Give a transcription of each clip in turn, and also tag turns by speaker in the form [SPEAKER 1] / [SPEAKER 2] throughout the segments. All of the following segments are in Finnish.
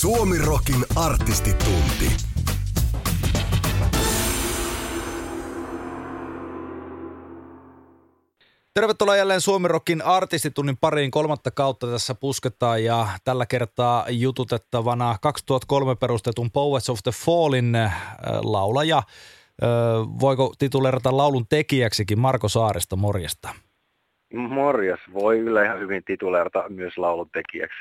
[SPEAKER 1] Suomirokin artistitunti.
[SPEAKER 2] Tervetuloa jälleen Suomirokin artistitunnin pariin kolmatta kautta tässä pusketaan ja tällä kertaa jututettavana 2003 perustetun Poets of the Fallin äh, laulaja. Äh, voiko titulerata laulun tekijäksikin Marko Saarista, morjesta?
[SPEAKER 3] Morjes, voi kyllä ihan hyvin tituleerata myös laulun tekijäksi.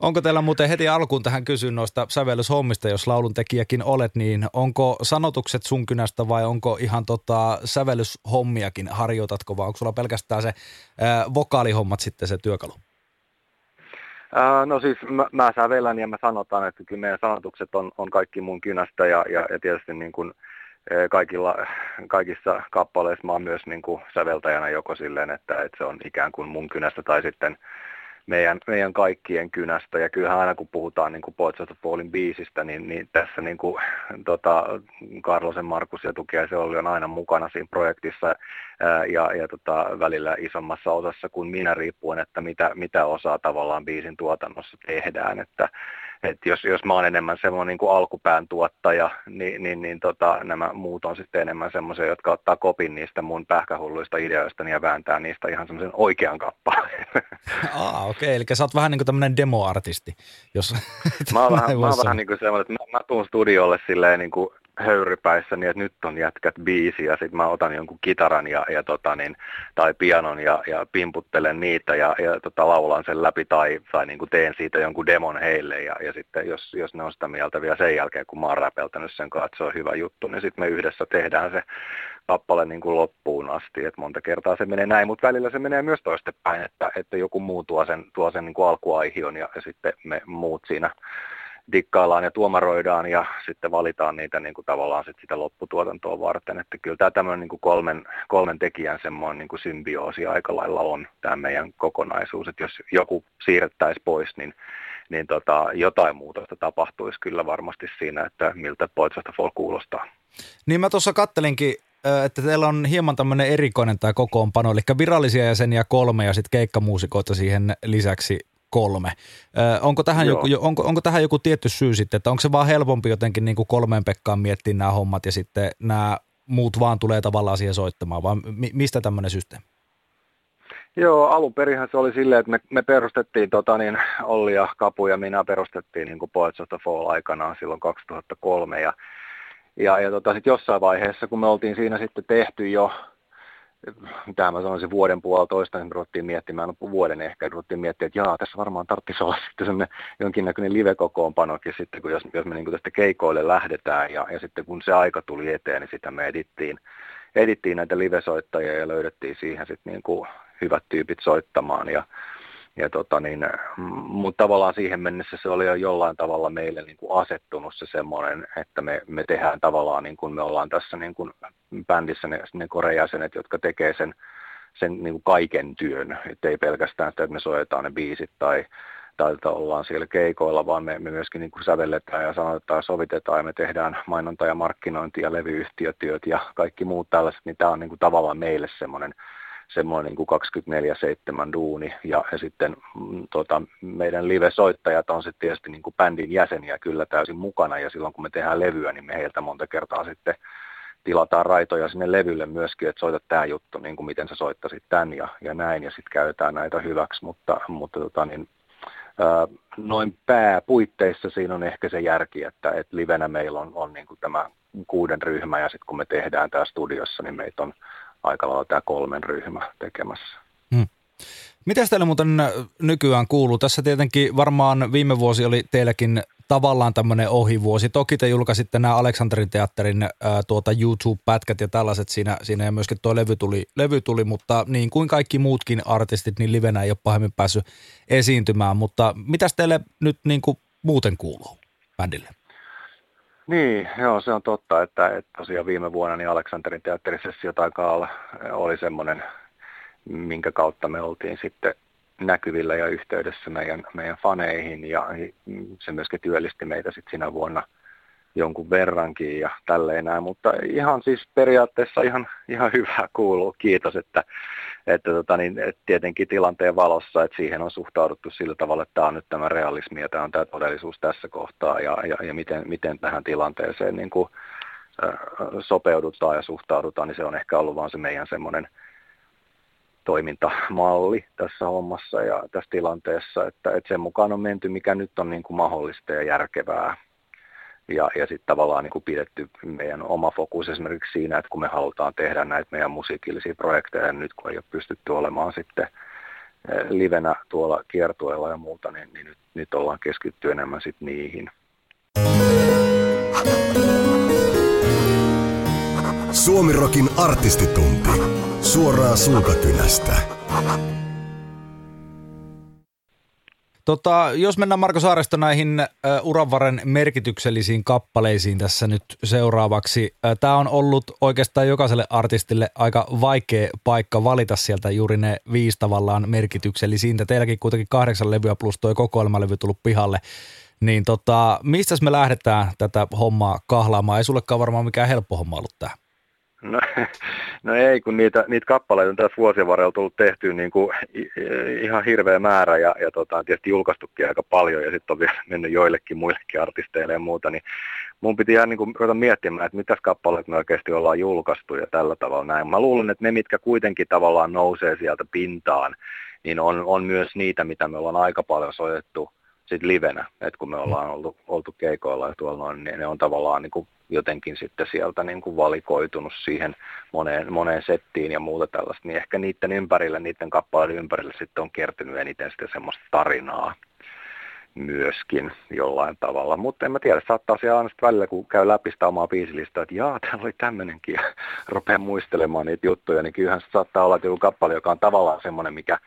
[SPEAKER 2] Onko teillä muuten heti alkuun tähän kysyn noista sävellyshommista, jos laulun tekijäkin olet, niin onko sanotukset sun kynästä vai onko ihan tota sävellyshommiakin harjoitatko vai onko sulla pelkästään se ää, vokaalihommat sitten se työkalu?
[SPEAKER 3] Ää, no siis mä, mä sävellän ja mä sanotaan, että kyllä meidän sanotukset on, on kaikki mun kynästä ja, ja, ja tietysti niin kuin – kaikilla, kaikissa kappaleissa mä oon myös niin kuin säveltäjänä joko silleen, että, että se on ikään kuin mun kynästä tai sitten meidän, meidän kaikkien kynästä. Ja kyllähän aina kun puhutaan niin Fallin biisistä, niin, niin tässä niin kuin, tota, Karlosen Markus ja Tukiaisen Olli on aina mukana siinä projektissa ää, ja, ja tota, välillä isommassa osassa kuin minä riippuen, että mitä, mitä osaa tavallaan biisin tuotannossa tehdään. Että, että jos, jos mä oon enemmän semmoinen niin kuin alkupään tuottaja, niin, niin, niin tota, nämä muut on sitten enemmän semmoisia, jotka ottaa kopin niistä mun pähkähulluista ideoista ja vääntää niistä ihan semmoisen oikean kappaleen.
[SPEAKER 2] Aa, okei, okay. eli sä oot vähän niin kuin tämmöinen demoartisti. Jos,
[SPEAKER 3] mä oon vähän, mä oon vähän niin kuin semmoinen, että mä, mä tuun studiolle silleen niin kuin höyrypäissä, niin että nyt on jätkät biisi ja sitten mä otan jonkun kitaran ja, ja tota niin, tai pianon ja, ja pimputtelen niitä ja, ja tota, laulan sen läpi tai, tai niin kuin teen siitä jonkun demon heille ja, ja sitten jos, jos ne on sitä mieltä vielä sen jälkeen, kun mä oon räpeltänyt sen kanssa, että se on hyvä juttu, niin sitten me yhdessä tehdään se kappale niin kuin loppuun asti, että monta kertaa se menee näin, mutta välillä se menee myös toistepäin, että, että joku muu tuo sen, tuo sen niin kuin alkuaihion ja, ja sitten me muut siinä dikkaillaan ja tuomaroidaan ja sitten valitaan niitä niin kuin tavallaan sit sitä lopputuotantoa varten. Että kyllä tämä tämmöinen niin kuin kolmen, kolmen tekijän semmoinen niin kuin symbioosi aika lailla on tämä meidän kokonaisuus. Että jos joku siirrettäisiin pois, niin, niin tota, jotain muutosta tapahtuisi kyllä varmasti siinä, että miltä Poitsasta Fall kuulostaa.
[SPEAKER 2] Niin mä tuossa kattelinkin että teillä on hieman tämmöinen erikoinen tämä kokoonpano, eli virallisia jäseniä kolme ja sitten keikkamuusikoita siihen lisäksi kolme. Ö, onko, tähän joku, onko, onko tähän joku tietty syy sitten, että onko se vaan helpompi jotenkin niin kuin kolmeen Pekkaan miettiä nämä hommat ja sitten nämä muut vaan tulee tavallaan siihen soittamaan, vai mi- mistä tämmöinen systeemi?
[SPEAKER 3] Joo, alun perinhän se oli silleen, että me, me perustettiin, tota, niin, Olli ja Kapu ja minä perustettiin niin kuin Poets of the Fall aikanaan silloin 2003 ja, ja, ja tota, sit jossain vaiheessa, kun me oltiin siinä sitten tehty jo mitä mä sanoisin, vuoden puolitoista, niin ruvettiin miettimään, no vuoden ehkä, ruvettiin miettimään, että jaa, tässä varmaan tarvitsisi olla sitten sellainen jonkinnäköinen live-kokoonpanokin sitten, kun jos, jos me niin tästä keikoille lähdetään, ja, ja sitten kun se aika tuli eteen, niin sitä me edittiin, edittiin näitä live-soittajia ja löydettiin siihen sitten niin kuin hyvät tyypit soittamaan, ja ja tota niin, mutta tavallaan siihen mennessä se oli jo jollain tavalla meille niin kuin asettunut se semmoinen, että me, me tehdään tavallaan niin kuin me ollaan tässä niin kuin bändissä ne, ne korejäsenet, jotka tekee sen, sen niin kuin kaiken työn, että ei pelkästään sitä, että me soitetaan ne biisit tai, tai että ollaan siellä keikoilla, vaan me, me myöskin niin kuin sävelletään ja sanotaan ja sovitetaan ja me tehdään mainonta ja markkinointi ja levyyhtiötyöt ja kaikki muut tällaiset, niin tämä on niin kuin tavallaan meille semmoinen semmoinen niin 24-7 duuni. Ja, ja sitten mm, tota, meidän live-soittajat on sitten tietysti niin kuin bändin jäseniä kyllä täysin mukana. Ja silloin kun me tehdään levyä, niin me heiltä monta kertaa sitten tilataan raitoja sinne levylle myöskin, että soita tämä juttu, niin kuin miten sä soittasit tämän ja, ja näin, ja sitten käytetään näitä hyväksi, mutta, mutta tota, niin, noin pääpuitteissa siinä on ehkä se järki, että, että livenä meillä on, on niin kuin tämä kuuden ryhmä, ja sitten kun me tehdään tämä studiossa, niin meitä on aika lailla tämä kolmen ryhmä tekemässä. Hmm.
[SPEAKER 2] Mitä teille muuten nykyään kuuluu? Tässä tietenkin varmaan viime vuosi oli teilläkin tavallaan tämmöinen ohivuosi. Toki te julkaisitte nämä Aleksanterin teatterin ää, tuota YouTube-pätkät ja tällaiset siinä, siinä ja myöskin tuo levy tuli, levy tuli, mutta niin kuin kaikki muutkin artistit, niin livenä ei ole pahemmin päässyt esiintymään. Mutta mitä teille nyt niin kuin muuten kuuluu bändille?
[SPEAKER 3] Niin, joo, se on totta, että, että tosiaan viime vuonna niin Aleksanterin teatterisessio taikaa oli semmoinen, minkä kautta me oltiin sitten näkyvillä ja yhteydessä meidän, meidän faneihin ja se myöskin työllisti meitä sitten siinä vuonna jonkun verrankin ja tälleen näin, mutta ihan siis periaatteessa ihan, ihan hyvää kuuluu, kiitos, että että tota, niin, et tietenkin tilanteen valossa, että siihen on suhtauduttu sillä tavalla, että tämä on nyt tämä realismi ja tämä on tämä todellisuus tässä kohtaa ja, ja, ja miten, miten tähän tilanteeseen niin kuin, äh, sopeudutaan ja suhtaudutaan, niin se on ehkä ollut vaan se meidän semmoinen toimintamalli tässä hommassa ja tässä tilanteessa, että, että sen mukaan on menty, mikä nyt on niin kuin mahdollista ja järkevää ja, ja sitten tavallaan niin kuin pidetty meidän oma fokus esimerkiksi siinä, että kun me halutaan tehdä näitä meidän musiikillisia projekteja, nyt kun ei ole pystytty olemaan sitten livenä tuolla kiertueella ja muuta, niin, niin nyt, nyt ollaan keskitty enemmän sitten niihin.
[SPEAKER 1] Suomirokin artistitunti. Suoraa suukakynästä.
[SPEAKER 2] Tota, jos mennään Marko Saaresta näihin uh, Uranvaren merkityksellisiin kappaleisiin tässä nyt seuraavaksi. Uh, Tämä on ollut oikeastaan jokaiselle artistille aika vaikea paikka valita sieltä juuri ne viisi tavallaan merkityksellisiintä. Teilläkin kuitenkin kahdeksan levyä plus tuo kokoelmalevy tullut pihalle. Niin tota, mistä me lähdetään tätä hommaa kahlaamaan? Ei sullekaan varmaan mikään helppo homma ollut tämä.
[SPEAKER 3] No, no ei, kun niitä, niitä kappaleita on tässä vuosien varrella tullut tehtyä niin kuin ihan hirveä määrä ja, ja tota, tietysti julkaistukin aika paljon ja sitten on vielä mennyt joillekin muillekin artisteille ja muuta, niin mun piti ihan niin ruveta miettimään, että mitäs kappaleet me oikeasti ollaan julkaistu ja tällä tavalla näin. Mä luulen, että ne, mitkä kuitenkin tavallaan nousee sieltä pintaan, niin on, on myös niitä, mitä me ollaan aika paljon soitettu sit livenä, että kun me ollaan oltu, oltu keikoilla ja tuolla noin, niin ne on tavallaan niin kuin jotenkin sitten sieltä niin kuin valikoitunut siihen moneen, moneen settiin ja muuta tällaista, niin ehkä niiden ympärillä, niiden kappaleiden ympärillä sitten on kertynyt eniten sitten semmoista tarinaa myöskin jollain tavalla. Mutta en mä tiedä, saattaa siellä aina välillä, kun käy läpi sitä omaa biisilistaa, että jaa, täällä oli tämmöinenkin, ja rupeaa muistelemaan niitä juttuja, niin kyllähän se saattaa olla, että joku kappale, joka on tavallaan semmoinen, mikä,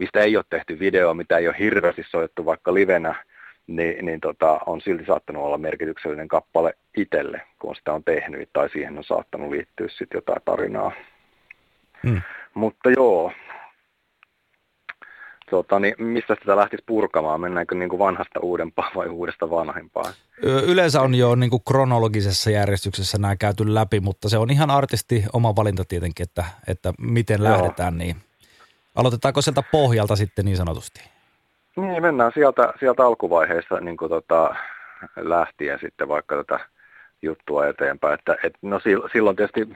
[SPEAKER 3] mistä ei ole tehty video, mitä ei ole hirveästi soittu vaikka livenä, niin, niin tota, on silti saattanut olla merkityksellinen kappale itselle, kun sitä on tehnyt, tai siihen on saattanut liittyä sitten jotain tarinaa. Hmm. Mutta joo, tota, niin mistä sitä lähtisi purkamaan? Mennäänkö niin kuin vanhasta uudempaan vai uudesta vanhempaan?
[SPEAKER 2] Yleensä on jo niin kuin kronologisessa järjestyksessä nämä käyty läpi, mutta se on ihan artisti oma valinta tietenkin, että, että miten Joo. lähdetään. Niin. Aloitetaanko sieltä pohjalta sitten niin sanotusti?
[SPEAKER 3] Niin, mennään sieltä, sieltä alkuvaiheessa niin kuin tota, lähtien sitten vaikka tätä juttua eteenpäin. Että, et, no silloin tietysti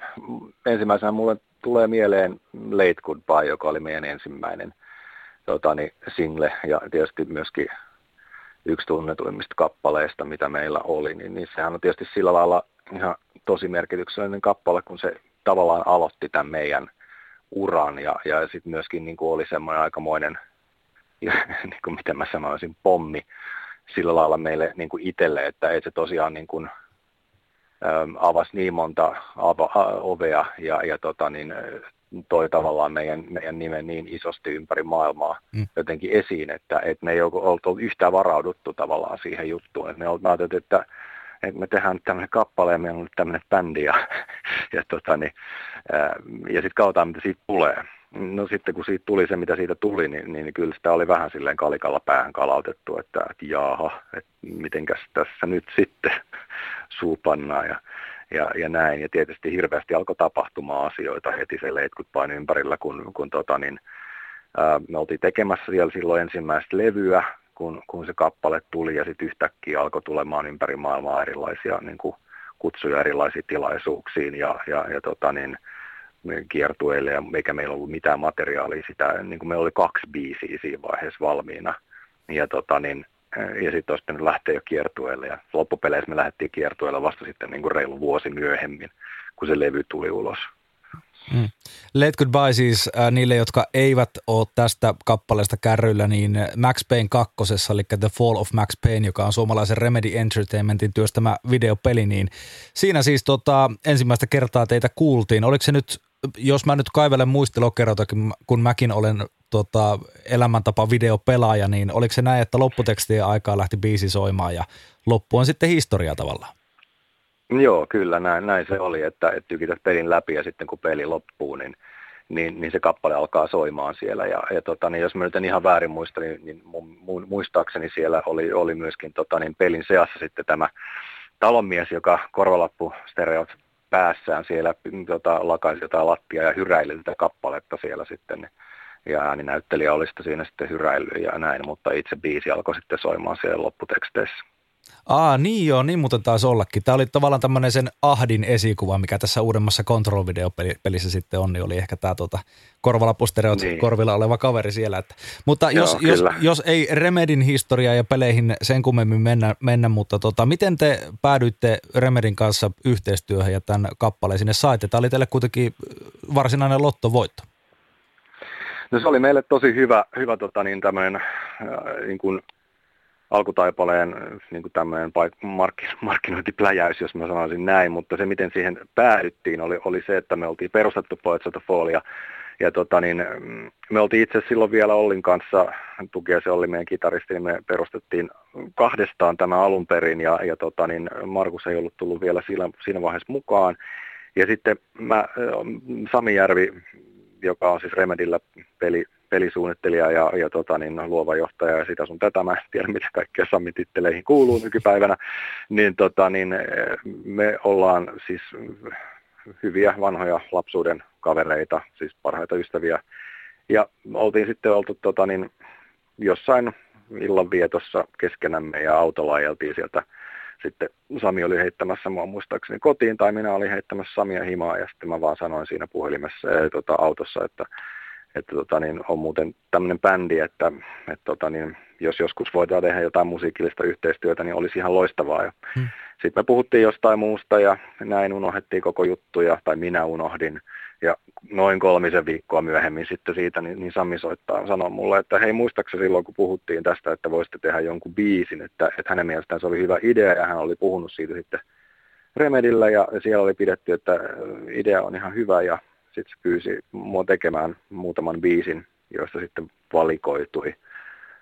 [SPEAKER 3] ensimmäisenä mulle tulee mieleen Late Goodbye, joka oli meidän ensimmäinen tota, niin single ja tietysti myöskin yksi tunnetuimmista kappaleista, mitä meillä oli, niin, niin sehän on tietysti sillä lailla ihan tosi merkityksellinen kappale, kun se tavallaan aloitti tämän meidän uran ja, ja sitten myöskin niin kuin oli semmoinen aikamoinen – niin kuin miten mä sanoisin, pommi sillä lailla meille niin kuin itselle, että ei se tosiaan niin kuin, äm, avasi niin monta ava, a, ovea ja, ja tota, niin, toi tavallaan meidän, meidän nimen niin isosti ympäri maailmaa mm. jotenkin esiin, että, että me ei ole oltu yhtään varauduttu tavallaan siihen juttuun. Että me oltiin että, että me tehdään nyt tämmöinen kappale ja meillä on nyt tämmöinen bändi ja, ja, tota, niin, ja sitten katsotaan, mitä siitä tulee. No sitten kun siitä tuli se, mitä siitä tuli, niin, niin kyllä sitä oli vähän silleen kalikalla päähän kalautettu, että, että jaaha, että mitenkäs tässä nyt sitten suupannaan ja, ja, ja näin. Ja tietysti hirveästi alkoi tapahtumaan asioita heti se leitkutpain ympärillä, kun, kun tota, niin, ää, me oltiin tekemässä siellä silloin ensimmäistä levyä, kun, kun se kappale tuli ja sitten yhtäkkiä alkoi tulemaan ympäri maailmaa erilaisia niin kuin, kutsuja erilaisiin tilaisuuksiin ja, ja, ja tota, niin, kiertueille, ja eikä meillä ollut mitään materiaalia sitä, niin kuin meillä oli kaksi biisiä siinä vaiheessa valmiina, ja, tota, niin, ja sitten olisi pitänyt lähteä jo kiertueelle, ja loppupeleissä me lähdettiin kiertueelle vasta sitten niin kuin reilu vuosi myöhemmin, kun se levy tuli ulos.
[SPEAKER 2] Mm. Let Goodbye siis äh, niille, jotka eivät ole tästä kappaleesta kärryillä, niin Max Payne kakkosessa, eli The Fall of Max Payne, joka on suomalaisen Remedy Entertainmentin työstämä videopeli, niin siinä siis tota, ensimmäistä kertaa teitä kuultiin. Oliko se nyt jos mä nyt kaivelen muistilokerotakin, kun mäkin olen tota, elämäntapa videopelaaja, niin oliko se näin, että lopputekstien aikaa lähti biisi soimaan ja loppu on sitten historia tavallaan?
[SPEAKER 3] Joo, kyllä näin, näin se oli, että, että tykität pelin läpi ja sitten kun peli loppuu, niin, niin, niin se kappale alkaa soimaan siellä. Ja, ja tota, niin jos mä nyt en ihan väärin muista, niin, niin muistaakseni siellä oli, oli myöskin tota, niin pelin seassa sitten tämä talonmies, joka korvalappu stereot päässään siellä tota, lakaisi jotain lattia ja hyräili tätä kappaletta siellä sitten. Ja ääninäyttelijä oli sitten siinä sitten hyräillyt ja näin, mutta itse biisi alkoi sitten soimaan siellä lopputeksteissä.
[SPEAKER 2] Aa, niin joo, niin muuten taas ollakin. Tämä oli tavallaan tämmöinen sen Ahdin esikuva, mikä tässä uudemmassa control pelissä sitten on, niin oli ehkä tämä tota, korvalapustereot niin. korvilla oleva kaveri siellä. Että, mutta joo, jos, jos, jos, ei Remedin historia ja peleihin sen kummemmin mennä, mennä mutta tota, miten te päädyitte Remedin kanssa yhteistyöhön ja tämän kappaleen sinne saitte? Tämä oli teille kuitenkin varsinainen lottovoitto.
[SPEAKER 3] No se oli meille tosi hyvä, hyvä tota, niin tämmöinen äh, niin kuin alkutaipaleen niin kuin tämmöinen paik- markkinointipläjäys, jos mä sanoisin näin, mutta se miten siihen päädyttiin oli, oli se, että me oltiin perustettu Poets of the Fall ja, tota, niin, me oltiin itse silloin vielä Ollin kanssa, tukea se oli meidän kitaristi, niin me perustettiin kahdestaan tämä alun perin ja, ja tota, niin Markus ei ollut tullut vielä siinä, siinä vaiheessa mukaan. Ja sitten mä, Sami Järvi, joka on siis Remedillä peli, pelisuunnittelija ja, ja tota, niin, luova johtaja ja sitä sun tätä, mä en tiedä mitä kaikkea Sami-titteleihin kuuluu nykypäivänä, niin, tota, niin me ollaan siis hyviä vanhoja lapsuuden kavereita, siis parhaita ystäviä. Ja oltiin sitten oltu tota, niin, jossain illanvietossa keskenämme ja autolla ajeltiin sieltä. Sitten Sami oli heittämässä mua muistaakseni kotiin tai minä olin heittämässä Samia himaa ja sitten mä vaan sanoin siinä puhelimessa ää, tota, autossa, että että tota, niin, on muuten tämmöinen bändi, että, että tota, niin, jos joskus voidaan tehdä jotain musiikillista yhteistyötä, niin olisi ihan loistavaa. Ja hmm. Sitten me puhuttiin jostain muusta ja näin unohdettiin koko juttuja, tai minä unohdin. Ja noin kolmisen viikkoa myöhemmin sitten siitä, niin, niin Sami soittaa sanoi mulle, että hei muistaakseni silloin, kun puhuttiin tästä, että voisitte tehdä jonkun biisin, että, että hänen mielestään se oli hyvä idea ja hän oli puhunut siitä sitten Remedillä ja siellä oli pidetty, että idea on ihan hyvä ja sitten se pyysi mua tekemään muutaman biisin, joista sitten valikoitui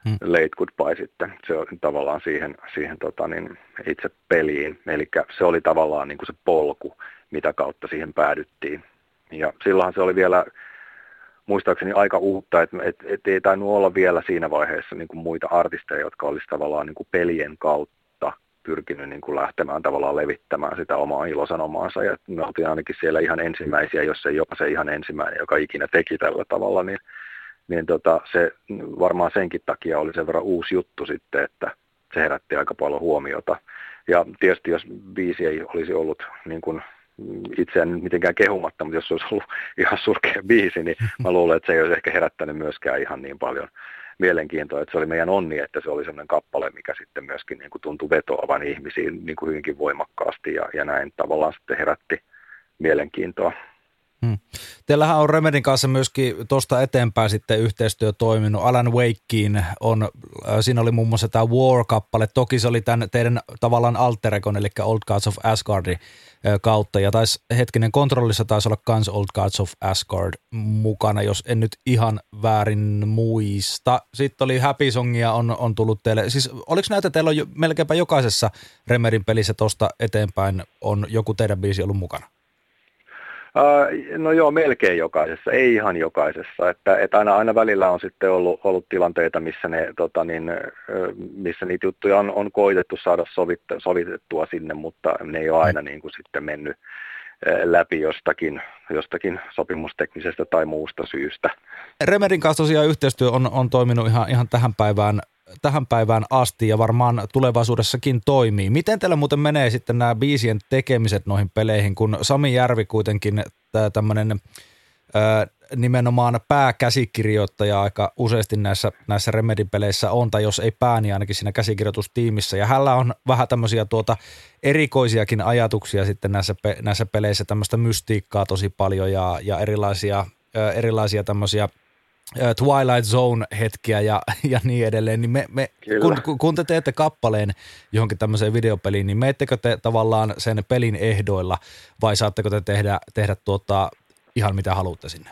[SPEAKER 3] hmm. Late Goodbye sitten. Se oli tavallaan siihen, siihen tota niin, itse peliin. Eli se oli tavallaan niin kuin se polku, mitä kautta siihen päädyttiin. Ja silloinhan se oli vielä muistaakseni aika uutta, että et, et ei tainnut olla vielä siinä vaiheessa niin kuin muita artisteja, jotka olisi tavallaan niin kuin pelien kautta pyrkinyt niin kuin lähtemään tavallaan levittämään sitä omaa ilosanomaansa. Ja me oltiin ainakin siellä ihan ensimmäisiä, jos ei jopa se ihan ensimmäinen, joka ikinä teki tällä tavalla, niin, niin tota, se varmaan senkin takia oli sen verran uusi juttu sitten, että se herätti aika paljon huomiota. Ja tietysti jos biisi ei olisi ollut niin kuin itseään mitenkään kehumatta, mutta jos se olisi ollut ihan surkea biisi, niin mä luulen, että se ei olisi ehkä herättänyt myöskään ihan niin paljon mielenkiintoa, että se oli meidän onni, että se oli sellainen kappale, mikä sitten myöskin niin kuin tuntui vetoavan ihmisiin niin kuin hyvinkin voimakkaasti ja, ja näin tavallaan sitten herätti mielenkiintoa. Hmm.
[SPEAKER 2] Teillähän on Remedin kanssa myöskin tuosta eteenpäin sitten yhteistyö toiminut. Alan Wakeen on, äh, siinä oli muun muassa tämä War-kappale. Toki se oli tämän teidän tavallaan alter eli Old Gods of Asgardin äh, kautta. Ja taisi, hetkinen kontrollissa taisi olla kans Old Gods of Asgard mukana, jos en nyt ihan väärin muista. Sitten oli Happy Songia on, on tullut teille. Siis oliko näitä teillä on jo, melkeinpä jokaisessa Remedin pelissä tuosta eteenpäin on joku teidän biisi ollut mukana?
[SPEAKER 3] Uh, no joo, melkein jokaisessa, ei ihan jokaisessa. Että, että aina, aina välillä on sitten ollut, ollut tilanteita, missä, ne, tota niin, missä niitä juttuja on, on koitettu saada sovitta, sovitettua sinne, mutta ne ei ole aina niin kuin sitten mennyt läpi jostakin, jostakin sopimusteknisestä tai muusta syystä.
[SPEAKER 2] Remedin kanssa tosiaan yhteistyö on, on toiminut ihan, ihan tähän päivään tähän päivään asti ja varmaan tulevaisuudessakin toimii. Miten teillä muuten menee sitten nämä biisien tekemiset noihin peleihin, kun Sami Järvi kuitenkin tämmöinen nimenomaan pääkäsikirjoittaja aika useasti näissä, näissä Remedy-peleissä on, tai jos ei pää, niin ainakin siinä käsikirjoitustiimissä. Ja hänellä on vähän tämmöisiä tuota erikoisiakin ajatuksia sitten näissä, näissä peleissä, tämmöistä mystiikkaa tosi paljon ja, ja erilaisia, erilaisia tämmöisiä – Twilight Zone-hetkiä ja, ja niin edelleen, niin me, me, kun, kun te teette kappaleen johonkin tämmöiseen videopeliin, niin meettekö te tavallaan sen pelin ehdoilla vai saatteko te tehdä, tehdä tuota, ihan mitä haluatte sinne?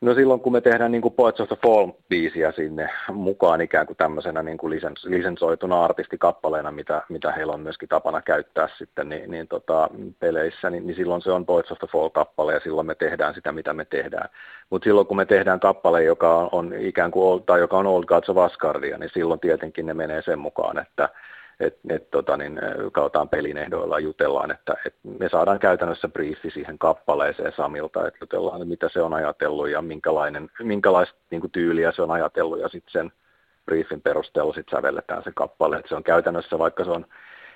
[SPEAKER 3] No silloin kun me tehdään niin kuin Poets of the Fall-biisiä sinne mukaan ikään kuin tämmöisenä niin kuin lisens, lisensoituna artistikappaleena, mitä, mitä heillä on myöskin tapana käyttää sitten niin, niin tota, peleissä, niin, niin silloin se on Poets of the Fall-kappale ja silloin me tehdään sitä, mitä me tehdään. Mutta silloin kun me tehdään kappale, joka on, on ikään kuin tai joka on Old Gods of Asgardia, niin silloin tietenkin ne menee sen mukaan, että että et, tota, niin, kautaan pelin ehdoilla jutellaan, että et me saadaan käytännössä briefi siihen kappaleeseen Samilta, että jutellaan, mitä se on ajatellut ja minkälainen, minkälaista niin kuin, tyyliä se on ajatellut ja sitten sen briefin perusteella sitten sävelletään se kappale, että se on käytännössä, vaikka se on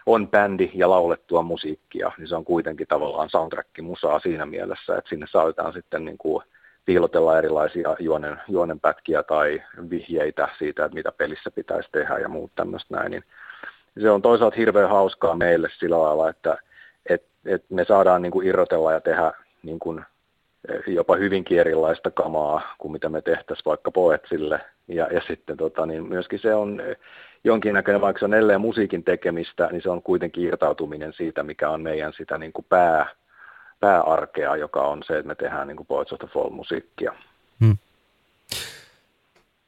[SPEAKER 3] on bändi ja laulettua musiikkia, niin se on kuitenkin tavallaan soundtrack-musaa siinä mielessä, että sinne saadaan sitten niin kuin piilotella erilaisia juonen, juonenpätkiä tai vihjeitä siitä, että mitä pelissä pitäisi tehdä ja muut tämmöistä näin, niin se on toisaalta hirveän hauskaa meille sillä lailla, että et, et me saadaan niin kuin irrotella ja tehdä niin kuin jopa hyvinkin erilaista kamaa kuin mitä me tehtäisiin vaikka Poetsille. Ja, ja sitten tota, niin myöskin se on jonkinnäköinen, vaikka se on edelleen musiikin tekemistä, niin se on kuitenkin irtautuminen siitä, mikä on meidän sitä niin kuin pää, pääarkea, joka on se, että me tehdään niin kuin Poets of the Fall musiikkia.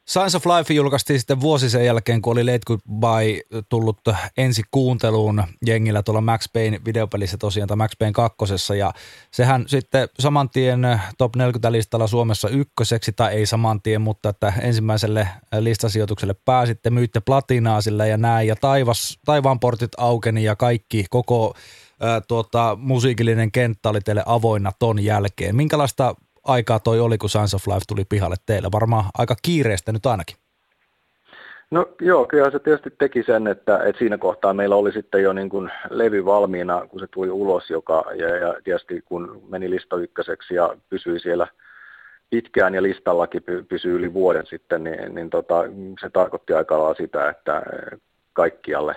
[SPEAKER 2] Science of Life julkaistiin sitten vuosi sen jälkeen, kun oli Late Goodbye tullut ensi kuunteluun jengillä tuolla Max Payne videopelissä tosiaan, tai Max Payne kakkosessa, ja sehän sitten saman tien top 40 listalla Suomessa ykköseksi, tai ei saman tien, mutta että ensimmäiselle listasijoitukselle pääsitte, myytte platinaa sillä ja näin, ja taivas, taivaan portit aukeni ja kaikki, koko ää, tuota, musiikillinen kenttä oli teille avoinna ton jälkeen. Minkälaista aikaa toi oli, kun Science of Life tuli pihalle teille? Varmaan aika kiireistä nyt ainakin.
[SPEAKER 3] No joo, kyllä se tietysti teki sen, että, että siinä kohtaa meillä oli sitten jo niin kuin levy valmiina, kun se tuli ulos, joka, ja, ja tietysti kun meni lista ykköseksi ja pysyi siellä pitkään ja listallakin pysyi yli vuoden sitten, niin, niin tota, se tarkoitti aika lailla sitä, että kaikkialle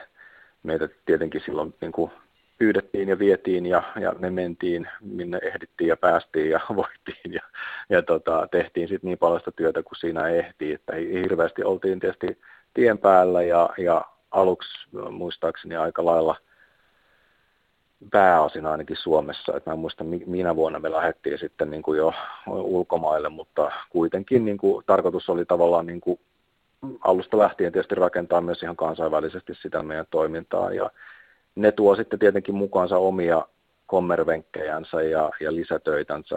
[SPEAKER 3] meitä tietenkin silloin niin kuin pyydettiin ja vietiin ja, ja me mentiin, minne ehdittiin ja päästiin ja voittiin ja, ja tota, tehtiin sitten niin paljon sitä työtä kuin siinä ehti, että hirveästi oltiin tietysti tien päällä ja, ja aluksi muistaakseni aika lailla pääosin ainakin Suomessa, että mä en muista minä vuonna me lähdettiin sitten niin kuin jo ulkomaille, mutta kuitenkin niin kuin, tarkoitus oli tavallaan niin kuin alusta lähtien tietysti rakentaa myös ihan kansainvälisesti sitä meidän toimintaa ja ne tuo sitten tietenkin mukaansa omia kommervenkkejänsä ja, ja lisätöitänsä,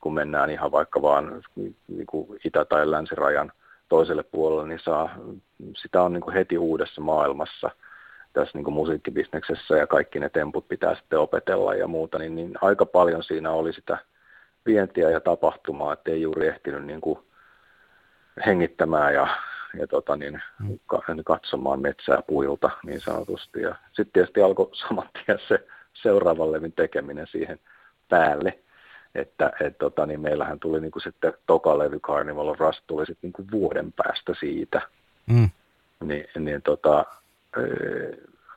[SPEAKER 3] kun mennään ihan vaikka vaan niin kuin itä- tai länsirajan toiselle puolelle, niin saa, sitä on niin kuin heti uudessa maailmassa tässä niin kuin musiikkibisneksessä ja kaikki ne temput pitää sitten opetella ja muuta, niin, niin aika paljon siinä oli sitä vientiä ja tapahtumaa, että ei juuri ehtinyt niin kuin hengittämään ja ja tota, niin, mm. katsomaan metsää puilta niin sanotusti. Ja sitten tietysti alkoi saman tien se seuraavan levin tekeminen siihen päälle. Että et, tota, niin meillähän tuli niin kuin sitten toka levy Carnival of Rust tuli sitten niin kuin vuoden päästä siitä. Mm. Ni, niin tota,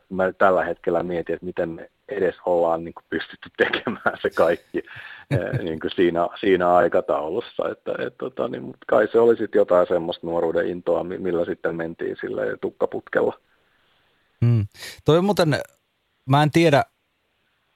[SPEAKER 3] mä tällä hetkellä mietin, että miten me edes ollaan niin kuin pystytty tekemään se kaikki niin kuin siinä, siinä aikataulussa. Että, et, tota, niin, mutta kai se oli sitten jotain semmoista nuoruuden intoa, millä sitten mentiin sillä tukkaputkella.
[SPEAKER 2] Hmm. Toi muuten, mä en tiedä,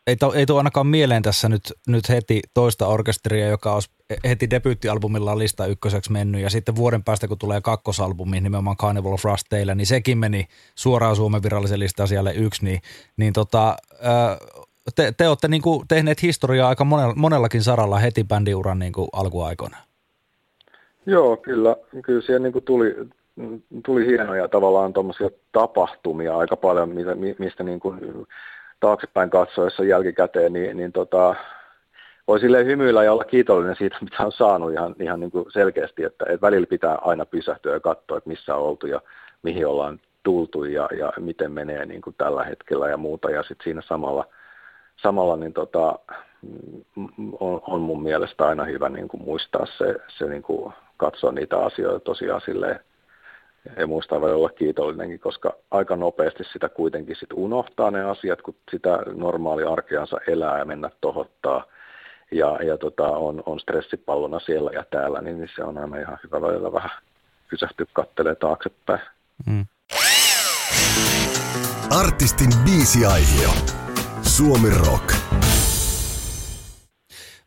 [SPEAKER 2] ei, to, ei tuo ainakaan mieleen tässä nyt, nyt heti toista orkesteria, joka olisi heti debyyttialbumilla lista ykköseksi mennyt. Ja sitten vuoden päästä kun tulee kakkosalbumi nimenomaan Carnival of Rust teille, niin sekin meni suoraan Suomen virallisen listan siellä yksi, niin, niin tota, te, te olette niin kuin tehneet historiaa aika monella, monellakin saralla heti bändiuran niin kuin alkuaikoina.
[SPEAKER 3] Joo, kyllä, kyllä siellä niin kuin tuli, tuli hienoja tavallaan tapahtumia aika paljon, mistä, mistä niin kuin taaksepäin katsoessa jälkikäteen, niin, niin tota, voi silleen hymyillä ja olla kiitollinen siitä, mitä on saanut ihan, ihan niin kuin selkeästi, että, että välillä pitää aina pysähtyä ja katsoa, että missä on oltu ja mihin ollaan tultu ja, ja miten menee niin kuin tällä hetkellä ja muuta. Ja sitten siinä samalla, samalla niin tota, on, on mun mielestä aina hyvä niin kuin muistaa se, se niin kuin katsoa niitä asioita tosiaan silleen ja muistaa välillä olla kiitollinenkin, koska aika nopeasti sitä kuitenkin sit unohtaa ne asiat, kun sitä normaali arkeansa elää ja mennä tohottaa ja, ja tota, on, on stressipallona siellä ja täällä, niin, niin se on aina ihan hyvä välillä vähän pysähtyä kattelee taaksepäin. Mm.
[SPEAKER 1] Artistin biisiaihio. Suomi Rock.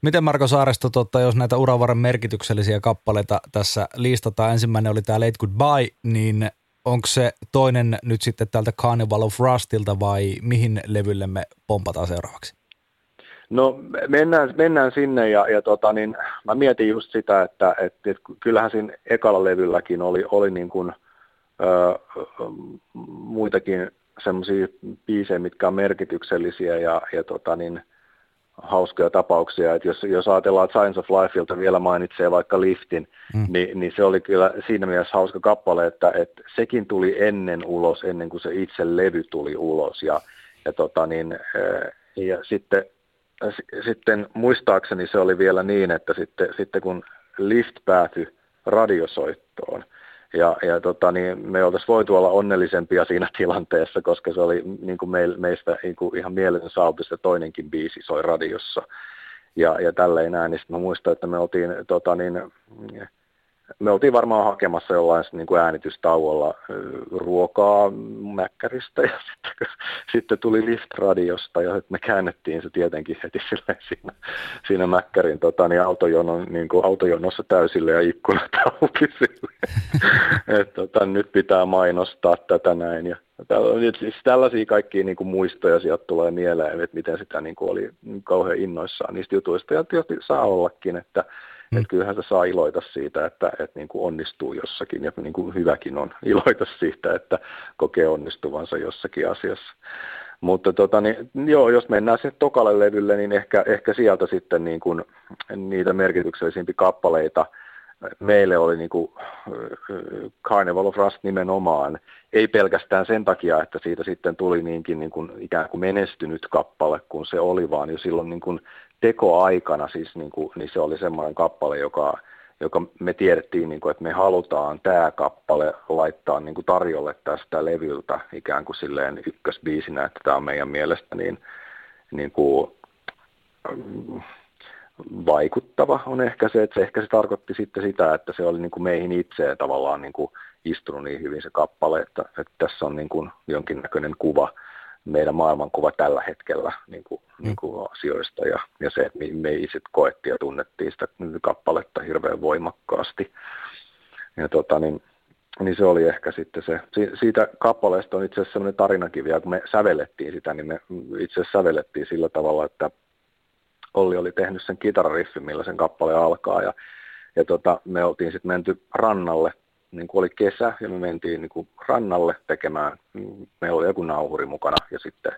[SPEAKER 2] Miten Marko Saaristo, totta, jos näitä uravarren merkityksellisiä kappaleita tässä listataan, ensimmäinen oli tämä Late Goodbye, niin onko se toinen nyt sitten täältä Carnival of Rustilta vai mihin levylle me pompataan seuraavaksi?
[SPEAKER 3] No mennään, mennään sinne ja, ja tota, niin, mä mietin just sitä, että, että, että kyllähän siinä ekalla levylläkin oli, oli niin kuin, ö, muitakin semmoisia biisejä, mitkä on merkityksellisiä ja, ja tota niin, hauskoja tapauksia. Että jos, jos ajatellaan, että Science of Lifeilta vielä mainitsee vaikka Liftin, mm. niin, niin se oli kyllä siinä mielessä hauska kappale, että, että sekin tuli ennen ulos, ennen kuin se itse levy tuli ulos. Ja, ja, tota niin, ja sitten, sitten muistaakseni se oli vielä niin, että sitten, sitten kun Lift päätyi radiosoittoon, ja, ja tota, niin me oltaisiin voitu olla onnellisempia siinä tilanteessa, koska se oli niin kuin meil, meistä niin kuin ihan mieletön saavutus, että toinenkin biisi soi radiossa. Ja, ja tälleen näin, niin mä muistan, että me oltiin tota, niin, me oltiin varmaan hakemassa jollain niin kuin äänitystauolla ruokaa Mäkkäristä ja sitten, sitten tuli Lift-radiosta ja me käännettiin se tietenkin heti siinä, siinä Mäkkärin tota, niin autojonon, niin kuin autojonossa täysille ja ikkunat auki että tota, nyt pitää mainostaa tätä näin ja siis tällaisia kaikkia niin kuin muistoja sieltä tulee mieleen, että miten sitä niin kuin oli kauhean innoissaan niistä jutuista. Ja tietysti saa ollakin, että Mm. Että kyllähän se saa iloita siitä, että, että niin kuin onnistuu jossakin ja niin kuin hyväkin on iloita siitä, että kokee onnistuvansa jossakin asiassa. Mutta tota, niin, joo, jos mennään sinne tokalle levylle, niin ehkä, ehkä sieltä sitten niin kuin, niitä merkityksellisimpiä kappaleita meille oli niin kuin Carnival of Rust nimenomaan, ei pelkästään sen takia, että siitä sitten tuli niinkin niin kuin ikään kuin menestynyt kappale kuin se oli, vaan jo silloin niin kuin tekoaikana siis niin, kuin, niin se oli semmoinen kappale, joka, joka me tiedettiin, niin kuin, että me halutaan tämä kappale laittaa niin kuin tarjolle tästä levyltä ikään kuin silleen ykkösbiisinä, että tämä on meidän mielestä niin, niin kuin, vaikuttava on ehkä se, että se ehkä se tarkoitti sitten sitä, että se oli niin kuin meihin itseen tavallaan niin kuin istunut niin hyvin se kappale, että, että tässä on niin kuin jonkinnäköinen kuva meidän maailmankuva tällä hetkellä niin kuin, mm. niin kuin asioista ja, ja se, että me itse koettiin ja tunnettiin sitä kappaletta hirveän voimakkaasti. Ja tota, niin, niin se oli ehkä sitten se. Si- siitä kappaleesta on itse asiassa sellainen tarinakin vielä, kun me sävellettiin sitä, niin me itse asiassa sävellettiin sillä tavalla, että Olli oli tehnyt sen kitarariffin, millä sen kappale alkaa ja, ja tota, me oltiin sitten menty rannalle niin kuin oli kesä ja me mentiin niin kuin rannalle tekemään, meillä oli joku nauhuri mukana ja sitten,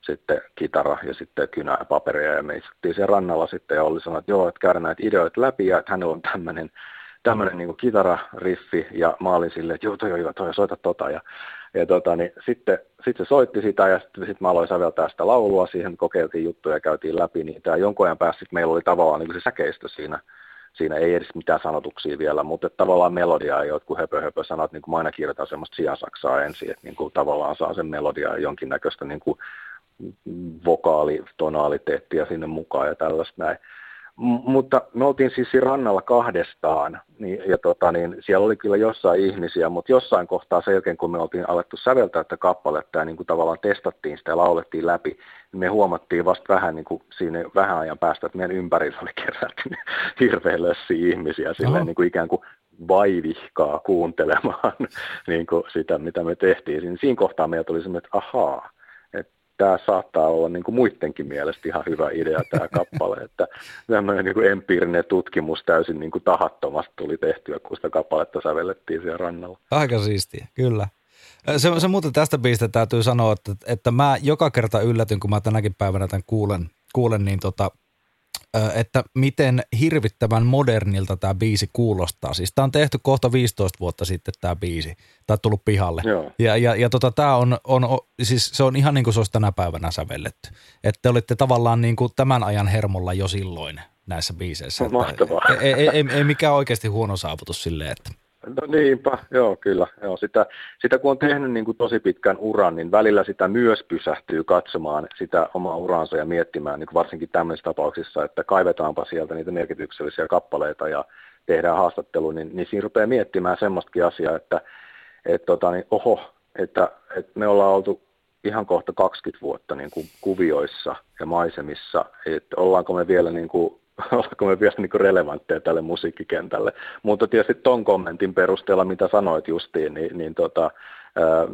[SPEAKER 3] sitten kitara ja sitten kynä ja paperia ja me istuttiin siellä rannalla sitten ja oli sanonut, että joo, että käydä näitä ideoita läpi ja että hänellä on tämmöinen tämmöinen niin kitarariffi ja mä olin silleen, että joo, toi, joo, toi, soita tota ja, ja tota, niin sitten, sitten se soitti sitä ja sitten, sitten mä aloin säveltää sitä laulua, siihen kokeiltiin juttuja ja käytiin läpi niitä ja jonkun ajan päästä meillä oli tavallaan niin se säkeistö siinä, siinä ei edes mitään sanotuksia vielä, mutta tavallaan melodia ei ole, kun höpö höpö sanat, niin kuin aina kirjoitan semmoista sijasaksaa ensin, että niin kuin tavallaan saa sen melodia jonkinnäköistä niin kuin vokaalitonaaliteettia sinne mukaan ja tällaista näin. Mutta me oltiin siis siinä rannalla kahdestaan, niin, ja tota, niin siellä oli kyllä jossain ihmisiä, mutta jossain kohtaa sen jälkeen, kun me oltiin alettu säveltää tätä kappaletta ja niin kuin tavallaan testattiin sitä ja laulettiin läpi, niin me huomattiin vasta vähän niin kuin siinä vähän ajan päästä, että meidän ympärillä oli kerätty hirveän lössi ihmisiä silleen, niin kuin ikään kuin vaivihkaa kuuntelemaan niin kuin sitä, mitä me tehtiin. Siinä kohtaa meillä tuli semmoinen, että ahaa, tämä saattaa olla niin kuin muidenkin mielestä ihan hyvä idea tämä kappale, että tämmöinen niin kuin empiirinen tutkimus täysin niin kuin tahattomasti tuli tehtyä, kun sitä kappaletta sävellettiin siellä rannalla.
[SPEAKER 2] Aika siistiä, kyllä. Se, se muuten tästä biistä täytyy sanoa, että, että mä joka kerta yllätyn, kun mä tänäkin päivänä tämän kuulen, kuulen niin tota, että miten hirvittävän modernilta tämä biisi kuulostaa. Siis tämä on tehty kohta 15 vuotta sitten tämä biisi, on tullut pihalle. Joo. Ja, ja, ja tota, tämä on, on, siis se on ihan niin kuin se olisi tänä päivänä sävelletty. Että te olitte tavallaan niin kuin tämän ajan hermolla jo silloin näissä biiseissä.
[SPEAKER 3] Mahtavaa.
[SPEAKER 2] Ei, ei, ei, ei mikään oikeasti huono saavutus silleen, että –
[SPEAKER 3] No niinpä, joo kyllä. Joo, sitä, sitä kun on tehnyt niin kuin tosi pitkän uran, niin välillä sitä myös pysähtyy katsomaan sitä omaa uransa ja miettimään, niin kuin varsinkin tämmöisissä tapauksissa, että kaivetaanpa sieltä niitä merkityksellisiä kappaleita ja tehdään haastattelu, niin, niin siinä rupeaa miettimään semmoistakin asiaa, että et, tota, niin, oho, että, että me ollaan oltu ihan kohta 20 vuotta niin kuin kuvioissa ja maisemissa, että ollaanko me vielä niin kuin ollaanko me vielä niin relevantteja tälle musiikkikentälle. Mutta tietysti tuon kommentin perusteella, mitä sanoit justiin, niin, niin, tota, ää,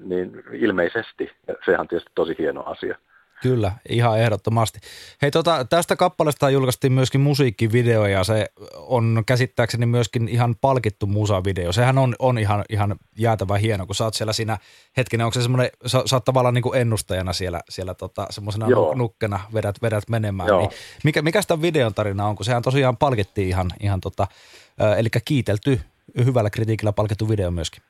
[SPEAKER 3] niin ilmeisesti, sehän on tietysti tosi hieno asia.
[SPEAKER 2] Kyllä, ihan ehdottomasti. Hei, tota, tästä kappaleesta julkaistiin myöskin musiikkivideo ja se on käsittääkseni myöskin ihan palkittu musavideo. Sehän on, on ihan, ihan jäätävä hieno, kun sä oot siellä siinä hetkinen, onko se semmoinen, sä, sä oot tavallaan niin kuin ennustajana siellä, siellä tota, semmoisena nukkena vedät, vedät menemään. Niin mikä, mikä sitä videon tarina on, kun sehän tosiaan palkittiin ihan, ihan tota, äh, eli kiitelty, hyvällä kritiikillä palkittu video myöskin.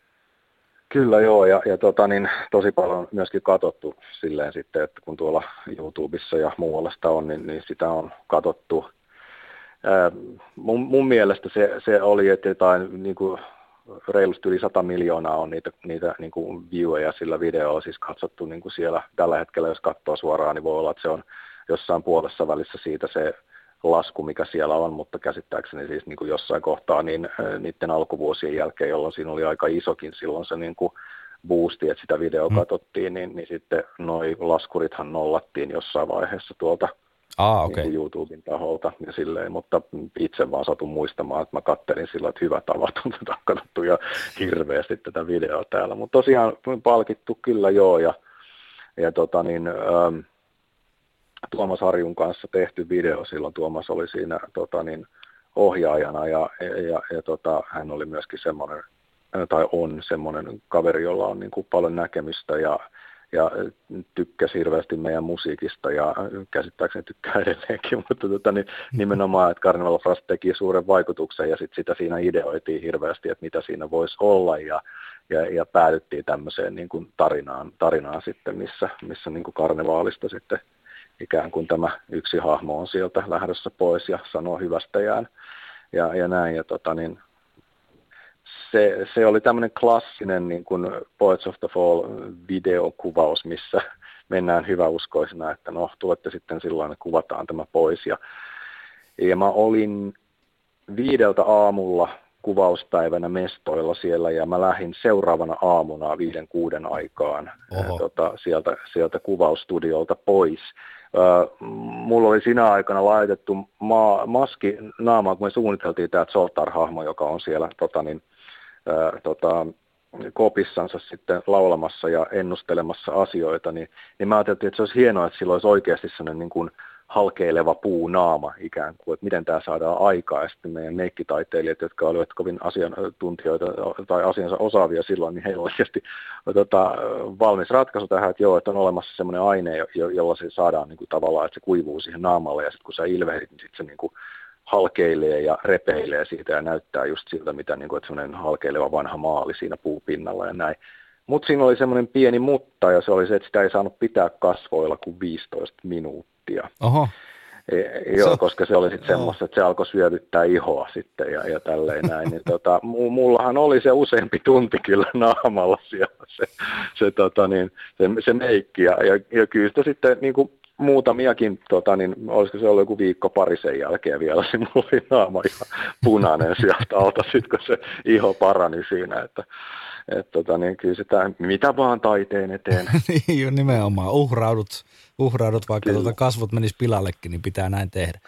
[SPEAKER 3] Kyllä joo, ja, ja tota, niin, tosi paljon myöskin katsottu silleen sitten, että kun tuolla YouTubessa ja muualla sitä on, niin, niin sitä on katsottu. Ää, mun, mun mielestä se, se oli, että jotain niin kuin, reilusti yli 100 miljoonaa on niitä, niitä niin kuin vieweja sillä videolla siis katsottu niin kuin siellä tällä hetkellä, jos katsoo suoraan, niin voi olla, että se on jossain puolessa välissä siitä se lasku, mikä siellä on, mutta käsittääkseni siis niin kuin jossain kohtaa niin niiden alkuvuosien jälkeen, jolloin siinä oli aika isokin silloin se niin kuin boosti, että sitä videoa mm. katsottiin, niin, niin sitten noi laskurithan nollattiin jossain vaiheessa tuolta
[SPEAKER 2] ah, okay.
[SPEAKER 3] niin YouTuben taholta ja silleen, mutta itse vaan satun muistamaan, että mä kattelin sillä, että hyvät tavat on tätä katsottu ja hirveästi tätä videoa täällä, mutta tosiaan palkittu kyllä joo ja, ja tota niin, ähm, Tuomas Harjun kanssa tehty video, silloin. Tuomas oli siinä tota, niin, ohjaajana ja, ja, ja tota, hän oli myöskin semmoinen, tai on semmoinen kaveri, jolla on niin kuin paljon näkemistä ja, ja tykkäsi hirveästi meidän musiikista ja käsittääkseni tykkää edelleenkin, mutta tota, niin, nimenomaan, että Carnival Frost teki suuren vaikutuksen ja sit sitä siinä ideoitiin hirveästi, että mitä siinä voisi olla ja, ja, ja päädyttiin tämmöiseen niin kuin tarinaan, tarinaan sitten, missä, missä niin kuin karnevaalista sitten ikään kuin tämä yksi hahmo on sieltä lähdössä pois ja sanoo hyvästäjään ja, ja näin. Ja tota, niin, se, se, oli tämmöinen klassinen niin kuin Poets of the Fall videokuvaus, missä mennään hyväuskoisena, että no tulette sitten silloin, että kuvataan tämä pois. Ja, ja mä olin viideltä aamulla kuvauspäivänä mestoilla siellä ja mä lähdin seuraavana aamuna viiden kuuden aikaan ää, tota, sieltä, sieltä kuvausstudiolta pois mulla oli siinä aikana laitettu ma- maski naamaan, kun me suunniteltiin tämä Zoltar-hahmo, joka on siellä tota, niin, ää, tota, kopissansa sitten laulamassa ja ennustelemassa asioita, niin, niin mä ajattelin, että se olisi hienoa, että sillä olisi oikeasti sellainen niin kuin, halkeileva puunaama ikään kuin, että miten tämä saadaan aikaa. Ja sitten meidän meikkitaiteilijat, jotka olivat kovin asiantuntijoita tai asiansa osaavia silloin, niin heillä oikeasti tota, valmis ratkaisu tähän, että joo, että on olemassa semmoinen aine, jo, jolla se saadaan niin kuin, tavallaan, että se kuivuu siihen naamalle ja sitten kun sä ilvehdit, niin sitten se niin kuin, halkeilee ja repeilee siitä ja näyttää just siltä, mitä niin kuin, että semmoinen halkeileva vanha maali siinä puupinnalla ja näin. Mutta siinä oli semmoinen pieni mutta, ja se oli se, että sitä ei saanut pitää kasvoilla kuin 15 minuuttia.
[SPEAKER 2] Oho.
[SPEAKER 3] E, joo, so, koska se oli sitten semmoista, että se alkoi syövyttää ihoa sitten ja, ja tälleen näin. Niin, tota, mullahan oli se useampi tunti kyllä naamalla siellä se, se, tota, niin, se, se meikki. Ja, ja, ja kyllä sitä sitten niin kuin muutamiakin, tota, niin olisiko se ollut joku viikko pari sen jälkeen vielä, se mulla oli naama ihan punainen sieltä alta, sitten kun se iho parani siinä, että et tota, niin kyllä sitä mitä vaan taiteen eteen.
[SPEAKER 2] niin nimenomaan, uhraudut, uhraudut vaikka tuota kasvot menis pilallekin, niin pitää näin tehdä.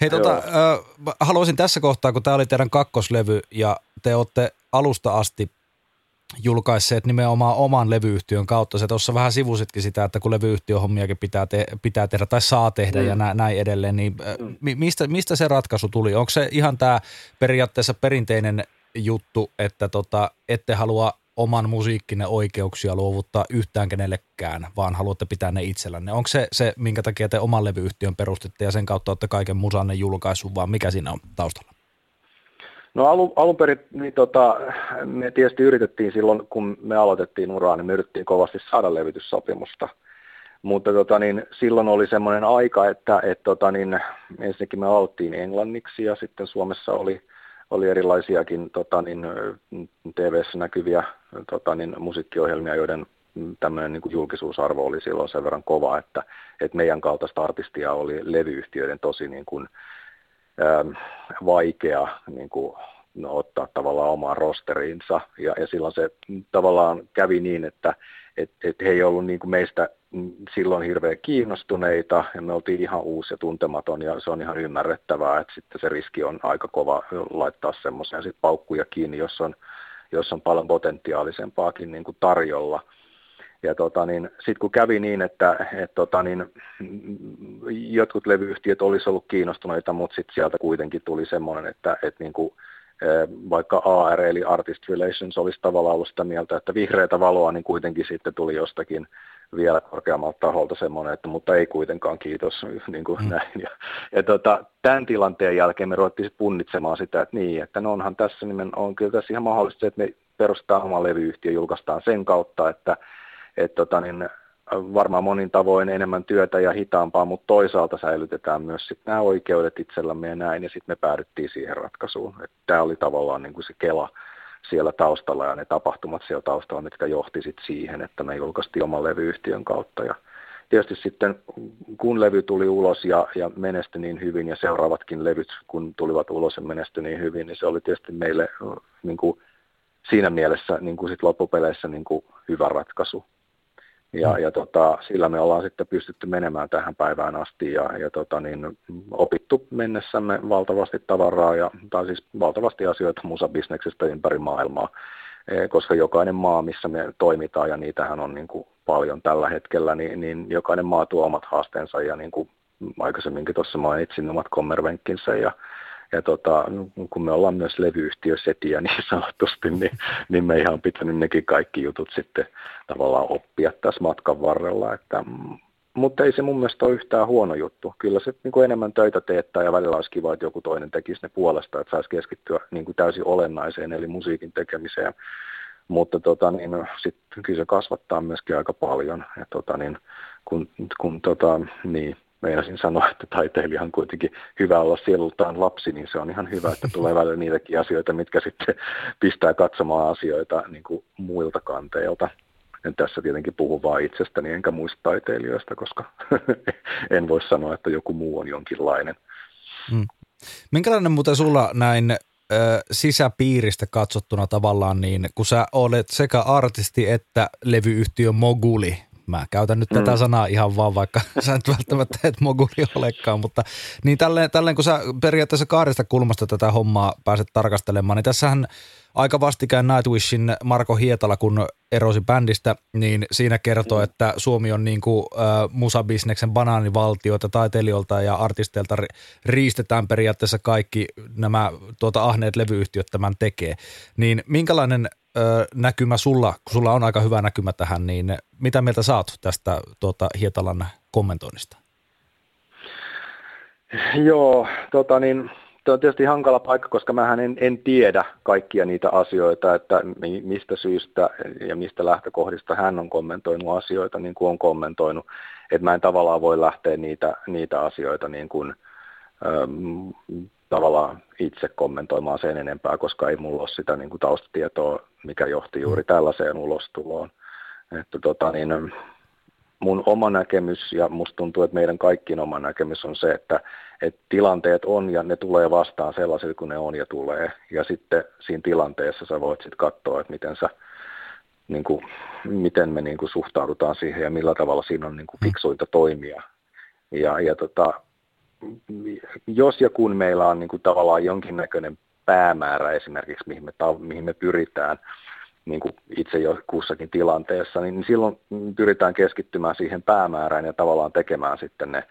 [SPEAKER 2] Hei tota, äh, haluaisin tässä kohtaa, kun tämä oli teidän kakkoslevy ja te olette alusta asti julkaisseet nimenomaan oman levyyhtiön kautta. Se tuossa vähän sivusitkin sitä, että kun levyyhtiöhommiakin pitää, te- pitää tehdä tai saa tehdä mm. ja nä- näin edelleen, niin mm. mistä, mistä se ratkaisu tuli? Onko se ihan tämä periaatteessa perinteinen juttu, että tota, ette halua oman musiikkinne oikeuksia luovuttaa yhtään kenellekään, vaan haluatte pitää ne itsellänne. Onko se se, minkä takia te oman levyyhtiön perustitte ja sen kautta olette kaiken musanne julkaissut, vaan mikä siinä on taustalla?
[SPEAKER 3] No alun, alun perin niin tota, me tietysti yritettiin silloin, kun me aloitettiin uraa, niin me yritettiin kovasti saada levityssopimusta. Mutta tota, niin, silloin oli semmoinen aika, että et, tota, niin, ensinnäkin me aloittiin englanniksi ja sitten Suomessa oli – oli erilaisiakin tota, niin, TV-ssä näkyviä tota, niin, musiikkiohjelmia, joiden tämmöinen niin kuin julkisuusarvo oli silloin sen verran kova, että, että meidän kaltaista artistia oli levyyhtiöiden tosi niin kuin, ähm, vaikea niin kuin, no, ottaa tavallaan omaan rosteriinsa. Ja, ja silloin se tavallaan kävi niin, että et, et he ei ollut niin kuin meistä silloin hirveän kiinnostuneita ja me oltiin ihan uusi ja tuntematon ja se on ihan ymmärrettävää, että sitten se riski on aika kova laittaa semmoisia sit paukkuja kiinni, jos on, jos on paljon potentiaalisempaakin niin kuin tarjolla. ja tota, niin, sitten kun kävi niin, että et, tota, niin, jotkut levyyhtiöt olisi ollut kiinnostuneita, mutta sitten sieltä kuitenkin tuli semmoinen, että et, niin kuin, vaikka AR eli Artist Relations olisi tavallaan ollut sitä mieltä, että vihreätä valoa, niin kuitenkin sitten tuli jostakin vielä korkeammalta taholta semmoinen, että mutta ei kuitenkaan kiitos, niin kuin mm. näin. Ja, ja tota, tämän tilanteen jälkeen me ruvettiin punnitsemaan sitä, että niin, että no onhan tässä nimen, on kyllä tässä ihan mahdollista, että me perustetaan oma levyyhtiö, julkaistaan sen kautta, että et tota, niin, varmaan monin tavoin enemmän työtä ja hitaampaa, mutta toisaalta säilytetään myös sit nämä oikeudet itsellämme ja näin, ja sitten me päädyttiin siihen ratkaisuun. Tämä oli tavallaan niin kuin se kela siellä taustalla ja ne tapahtumat siellä taustalla, mitkä johti sit siihen, että me julkaistiin oman levyyhtiön kautta. Ja tietysti sitten kun levy tuli ulos ja, ja menestyi niin hyvin ja seuraavatkin levyt kun tulivat ulos ja menestyi niin hyvin, niin se oli tietysti meille niin kuin, siinä mielessä niin kuin sit loppupeleissä niin kuin hyvä ratkaisu. Ja, mm. ja tota, sillä me ollaan sitten pystytty menemään tähän päivään asti ja, ja tota, niin, opittu mennessämme valtavasti tavaraa, ja, tai siis valtavasti asioita musabisneksestä ympäri maailmaa, e, koska jokainen maa, missä me toimitaan, ja niitähän on niin kuin paljon tällä hetkellä, niin, niin jokainen maa tuo omat haasteensa, ja niin kuin aikaisemminkin tuossa mainitsin omat kommervenkkinsä, ja, ja tota, kun me ollaan myös levyyhtiösetiä niin sanotusti, niin, niin me ihan pitänyt nekin kaikki jutut sitten tavallaan oppia tässä matkan varrella. Että, mutta ei se mun mielestä ole yhtään huono juttu. Kyllä se niin kuin enemmän töitä teettää ja välillä olisi kiva, että joku toinen tekisi ne puolesta, että saisi keskittyä niin kuin täysin olennaiseen, eli musiikin tekemiseen. Mutta tota, niin, sitten kyllä se kasvattaa myöskin aika paljon. Ja, tota, niin, kun, kun tota, niin, meinasin sanoa, että taiteilija on kuitenkin hyvä olla sielultaan lapsi, niin se on ihan hyvä, että tulee välillä niitäkin asioita, mitkä sitten pistää katsomaan asioita niin kuin muilta kanteilta. En tässä tietenkin puhu vain itsestäni enkä muista taiteilijoista, koska en voi sanoa, että joku muu on jonkinlainen.
[SPEAKER 2] Hmm. Minkälainen muuten sulla näin sisäpiiristä katsottuna tavallaan, niin kun sä olet sekä artisti että levyyhtiö moguli, Mä käytän nyt mm. tätä sanaa ihan vaan, vaikka sä et välttämättä et moguli olekaan, mutta niin tälleen, tälleen kun sä periaatteessa kahdesta kulmasta tätä hommaa pääset tarkastelemaan, niin tässähän aika vastikään Nightwishin Marko Hietala, kun erosi bändistä, niin siinä kertoo, mm. että Suomi on niin kuin äh, musabisneksen banaanivaltio, että taiteilijoilta ja artisteilta riistetään periaatteessa kaikki nämä tuota, ahneet levyyhtiöt tämän tekee. Niin minkälainen ö, näkymä sulla, kun sulla on aika hyvä näkymä tähän, niin mitä mieltä saat tästä tuota, Hietalan kommentoinnista?
[SPEAKER 3] Joo, tota niin, Tämä on tietysti hankala paikka, koska mä en, en tiedä kaikkia niitä asioita, että mistä syystä ja mistä lähtökohdista hän on kommentoinut asioita niin kuin on kommentoinut. Että mä en tavallaan voi lähteä niitä, niitä asioita niin kuin, tavallaan itse kommentoimaan sen enempää, koska ei mulla ole sitä niin kuin taustatietoa, mikä johti juuri tällaiseen ulostuloon. Että tota, niin, mun oma näkemys ja musta tuntuu, että meidän kaikkien oma näkemys on se, että, että tilanteet on ja ne tulee vastaan sellaisille kuin ne on ja tulee. Ja sitten siinä tilanteessa sä voit sitten katsoa, että miten, sä, niin kuin, miten me niin kuin suhtaudutaan siihen ja millä tavalla siinä on niin kuin fiksuita toimia. Ja, ja tota, jos ja kun meillä on niin kuin tavallaan jonkinnäköinen päämäärä esimerkiksi, mihin me, mihin me pyritään niin kuin itse jo kussakin tilanteessa, niin silloin pyritään keskittymään siihen päämäärään ja tavallaan tekemään sitten ne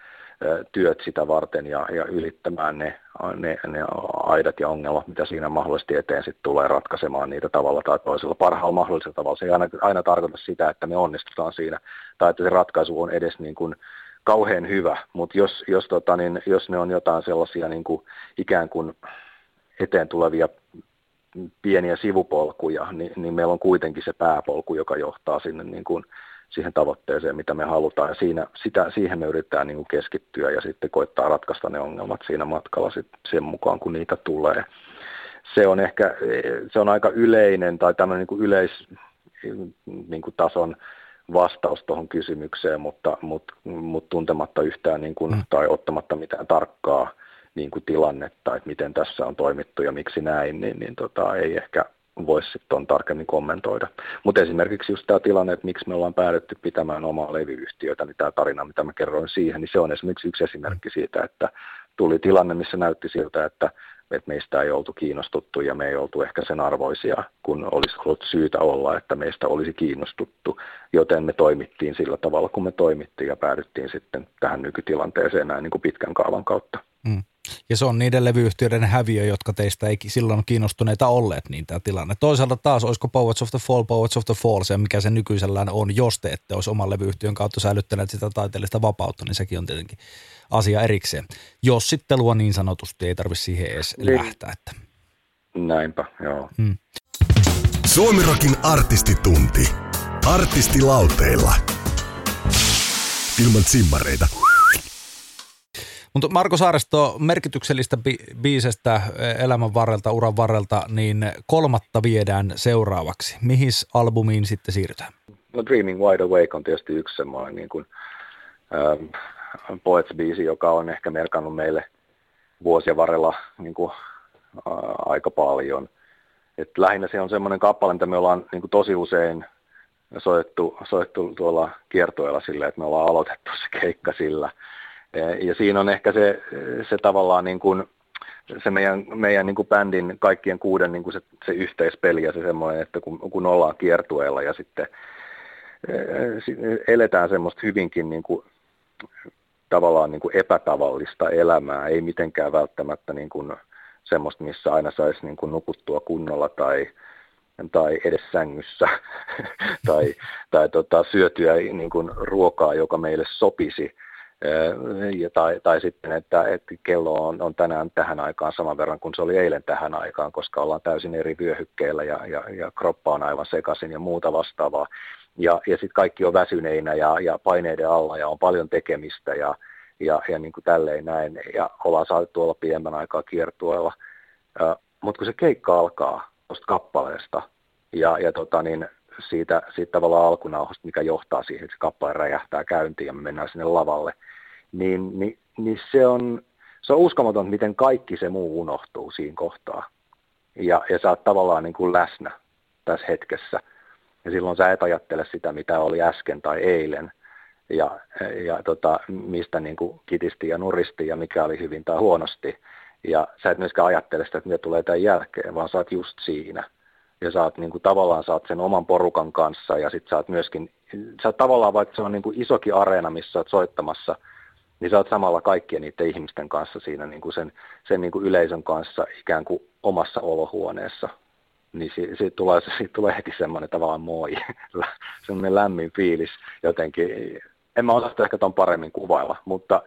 [SPEAKER 3] työt sitä varten ja, ja ylittämään ne, ne, ne aidat ja ongelmat, mitä siinä mahdollisesti eteen sitten tulee ratkaisemaan niitä tavalla tai toisella parhaalla mahdollisella tavalla. Se ei aina, aina tarkoita sitä, että me onnistutaan siinä tai että se ratkaisu on edes niin kuin kauhean hyvä, mutta jos, jos, tota, niin, jos ne on jotain sellaisia niin kuin ikään kuin eteen tulevia pieniä sivupolkuja, niin, niin meillä on kuitenkin se pääpolku, joka johtaa sinne niin kuin siihen tavoitteeseen, mitä me halutaan. Ja siinä, sitä, siihen me yritetään niin kuin keskittyä ja sitten koittaa ratkaista ne ongelmat siinä matkalla sit sen mukaan, kun niitä tulee. Se on ehkä se on aika yleinen tai tämmöinen niin kuin yleis niin kuin tason vastaus tuohon kysymykseen, mutta, mutta, mutta tuntematta yhtään niin kuin, mm. tai ottamatta mitään tarkkaa niin kuin tilannetta, että miten tässä on toimittu ja miksi näin, niin, niin tota, ei ehkä voisi sitten tarkemmin kommentoida. Mutta esimerkiksi just tämä tilanne, että miksi me ollaan päädytty pitämään omaa levyyhtiötä, niin tämä tarina, mitä mä kerroin siihen, niin se on esimerkiksi yksi esimerkki siitä, että tuli tilanne, missä näytti siltä, että että meistä ei oltu kiinnostuttu ja me ei oltu ehkä sen arvoisia, kun olisi ollut syytä olla, että meistä olisi kiinnostuttu, joten me toimittiin sillä tavalla, kun me toimittiin ja päädyttiin sitten tähän nykytilanteeseen näin niin kuin pitkän kaavan kautta. Mm.
[SPEAKER 2] Ja se on niiden levyyhtiöiden häviö, jotka teistä ei silloin kiinnostuneita olleet niin tämä tilanne. Toisaalta taas, olisiko Poets of the Fall, Poets of the Fall se, mikä se nykyisellään on, jos te ette olisi oman levyyhtiön kautta säilyttäneet sitä taiteellista vapautta, niin sekin on tietenkin asia erikseen. Jos sitten luo niin sanotusti, ei tarvitse siihen edes niin. lähteä. Että.
[SPEAKER 3] Näinpä, joo. Hmm.
[SPEAKER 1] Suomirokin artistitunti. Artistilauteilla. Ilman simmareita.
[SPEAKER 2] Mutta Marko Saaristo, merkityksellistä bi- biisestä elämän varrelta, uran varrelta, niin kolmatta viedään seuraavaksi. Mihin albumiin sitten siirrytään?
[SPEAKER 3] No Dreaming Wide Awake on tietysti yksi semmoinen niin kuin, ähm, Poets-biisi, joka on ehkä merkannut meille vuosien varrella niin kuin, äh, aika paljon. Et lähinnä se on semmoinen kappale, mitä me ollaan niin kuin tosi usein soittu, soittu tuolla kiertueella silleen, että me ollaan aloitettu se keikka sillä – ja siinä on ehkä se, se tavallaan niin kuin, se meidän, meidän niin kuin bändin kaikkien kuuden niin kuin se, se yhteispeli ja se semmoinen, että kun, kun ollaan kiertueella ja sitten eletään semmoista hyvinkin niin kuin, tavallaan niin kuin epätavallista elämää, ei mitenkään välttämättä niin kuin semmoista, missä aina saisi niin kuin nukuttua kunnolla tai, tai edes sängyssä tai, tai tota, syötyä niin kuin ruokaa, joka meille sopisi, ja tai, tai sitten, että, että kello on, on tänään tähän aikaan saman verran kuin se oli eilen tähän aikaan, koska ollaan täysin eri vyöhykkeillä ja, ja, ja kroppa on aivan sekaisin ja muuta vastaavaa. Ja, ja sitten kaikki on väsyneinä ja, ja paineiden alla ja on paljon tekemistä ja, ja, ja niin kuin tälleen näin. Ja ollaan saatu olla pidemmän aikaa kiertueella. Mutta kun se keikka alkaa tuosta kappaleesta ja, ja tota niin, siitä, siitä tavallaan alkunauhosta, mikä johtaa siihen, että se kappale räjähtää käyntiin ja me mennään sinne lavalle – niin, niin, niin se, on, se on uskomaton, miten kaikki se muu unohtuu siinä kohtaa. Ja, ja sä oot tavallaan niin kuin läsnä tässä hetkessä. Ja silloin sä et ajattele sitä, mitä oli äsken tai eilen, ja, ja tota, mistä niin kuin kitisti ja nuristi ja mikä oli hyvin tai huonosti. Ja sä et myöskään ajattele sitä, että mitä tulee tämän jälkeen, vaan sä oot just siinä. Ja sä oot niin kuin, tavallaan oot sen oman porukan kanssa ja sit sä oot myöskin, sä oot tavallaan vaikka se on niin kuin isokin areena, missä sä oot soittamassa – niin sä oot samalla kaikkien niiden ihmisten kanssa siinä niin kuin sen, sen niin kuin yleisön kanssa ikään kuin omassa olohuoneessa. Niin siitä, siitä, tulee, siitä tulee heti semmoinen tavallaan moi, semmoinen lämmin fiilis jotenkin. En mä osaa ehkä ton paremmin kuvailla, mutta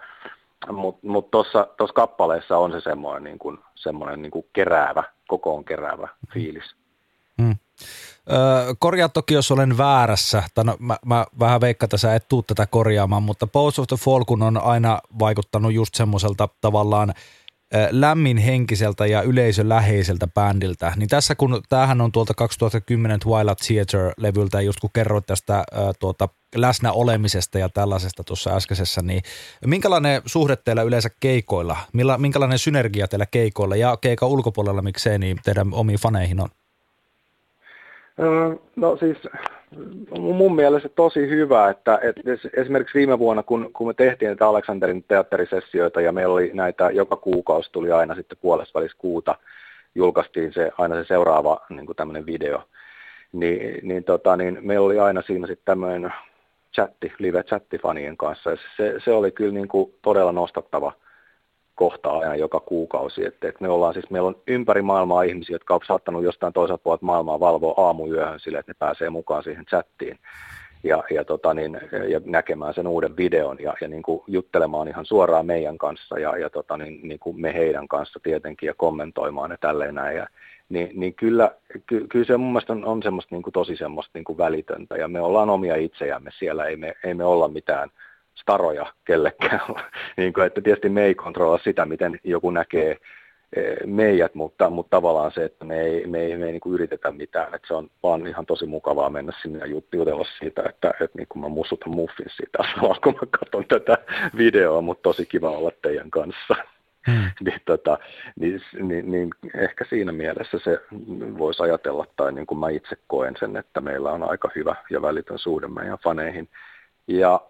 [SPEAKER 3] mutta mut tuossa mut kappaleessa on se semmoinen, niin kuin, semmoinen niin kuin keräävä, kokoon keräävä fiilis.
[SPEAKER 2] Korjaa toki, jos olen väärässä, tai no, mä, mä vähän veikkaan, että sä et tuu tätä korjaamaan, mutta Pose of the Fall, kun on aina vaikuttanut just semmoiselta tavallaan lämmin henkiseltä ja yleisöläheiseltä bändiltä, niin tässä kun tämähän on tuolta 2010 Twilight Theater-levyltä, just kun kerroit tästä ää, tuota, läsnä olemisesta ja tällaisesta tuossa äskeisessä, niin minkälainen suhde teillä yleensä keikoilla, Milla, minkälainen synergia teillä keikoilla? Ja keikan ulkopuolella miksei, niin teidän omiin faneihin on?
[SPEAKER 3] No siis mun mielestä tosi hyvä, että, että esimerkiksi viime vuonna, kun, kun me tehtiin näitä Aleksanterin teatterisessioita ja meillä oli näitä, joka kuukausi tuli aina sitten välissä kuuta, julkaistiin se, aina se seuraava niin tämmöinen video, niin, niin, tota, niin meillä oli aina siinä sitten tämmöinen chatti, live-chatti fanien kanssa, ja se, se oli kyllä niin kuin todella nostattava kohtaa aina joka kuukausi. Että, että me ollaan siis, meillä on ympäri maailmaa ihmisiä, jotka ovat saattanut jostain toiselta puolelta maailmaa valvoa aamuyöhön sille, että ne pääsee mukaan siihen chattiin ja, ja, tota niin, ja näkemään sen uuden videon ja, ja niin kuin juttelemaan ihan suoraan meidän kanssa ja, ja tota niin, niin kuin me heidän kanssa tietenkin ja kommentoimaan ne tälleen näin. Ja, niin, niin kyllä, ky, kyllä se mun mielestä on, on semmoista niin kuin tosi semmoista niin kuin välitöntä ja me ollaan omia itsejämme siellä, ei me, ei me olla mitään – staroja kellekään. niin kuin, että tietysti me ei kontrolla sitä, miten joku näkee e, meidät, mutta, mutta tavallaan se, että me ei, me ei, me ei niin kuin yritetä mitään, että se on vaan ihan tosi mukavaa mennä sinne ja jutella siitä, että, että niin kuin mä mussutan muffin siitä samalla, kun mä katson tätä videoa, mutta tosi kiva olla teidän kanssa. Hmm. niin, tota, niin, niin, niin, ehkä siinä mielessä se voisi ajatella, tai niin kuin mä itse koen sen, että meillä on aika hyvä ja välitön suhde meidän faneihin. Ja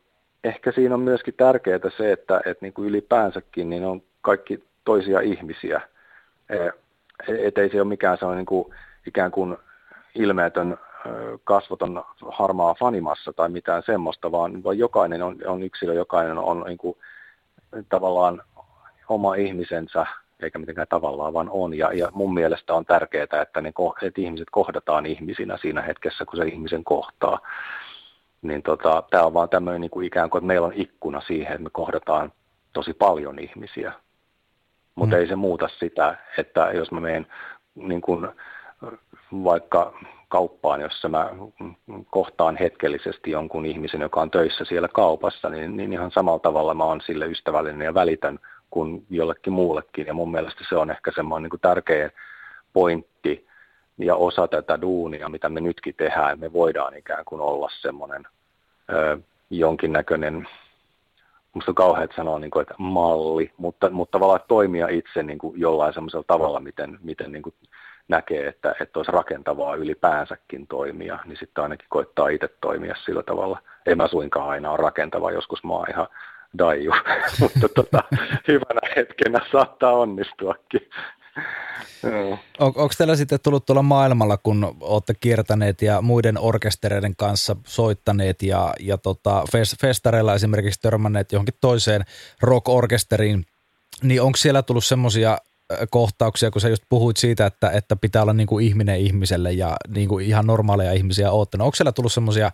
[SPEAKER 3] ehkä siinä on myöskin tärkeää se, että, että niin kuin ylipäänsäkin niin on kaikki toisia ihmisiä että ei se ole mikään sellainen niin kuin, ikään kuin ilmeetön kasvoton harmaa fanimassa tai mitään semmoista, vaan, vaan jokainen on, on yksilö, jokainen on niin kuin, tavallaan oma ihmisensä, eikä mitenkään tavallaan, vaan on. Ja, ja mun mielestä on tärkeää, että, ne, että ihmiset kohdataan ihmisinä siinä hetkessä, kun se ihmisen kohtaa. Niin tota, tämä on vaan tämmöinen niin kuin ikään kuin, että meillä on ikkuna siihen, että me kohdataan tosi paljon ihmisiä. Mutta mm. ei se muuta sitä, että jos mä menen niin kuin, vaikka kauppaan, jossa mä kohtaan hetkellisesti jonkun ihmisen, joka on töissä siellä kaupassa, niin, niin ihan samalla tavalla mä oon sille ystävällinen ja välitän kuin jollekin muullekin. Ja mun mielestä se on ehkä semmoinen niin kuin tärkeä pointti ja osa tätä duunia, mitä me nytkin tehdään. Me voidaan ikään kuin olla semmoinen ö, jonkinnäköinen, musta on kauhean sanoa, niin kuin, että malli, mutta, mutta tavallaan toimia itse niin kuin jollain semmoisella tavalla, miten, miten niin kuin näkee, että, että olisi rakentavaa ylipäänsäkin toimia, niin sitten ainakin koittaa itse toimia sillä tavalla. En mä suinkaan aina ole rakentava, joskus mä oon ihan daiju, mutta tota, hyvänä hetkenä saattaa onnistuakin.
[SPEAKER 2] On, onko teillä sitten tullut tuolla maailmalla, kun olette kiertäneet ja muiden orkestereiden kanssa soittaneet ja, ja tota, festareilla esimerkiksi törmänneet johonkin toiseen rock-orkesteriin, niin onko siellä tullut semmoisia kohtauksia, kun sä just puhuit siitä, että, että pitää olla niin kuin ihminen ihmiselle ja niin kuin ihan normaaleja ihmisiä oottanut. Onko siellä tullut semmoisia,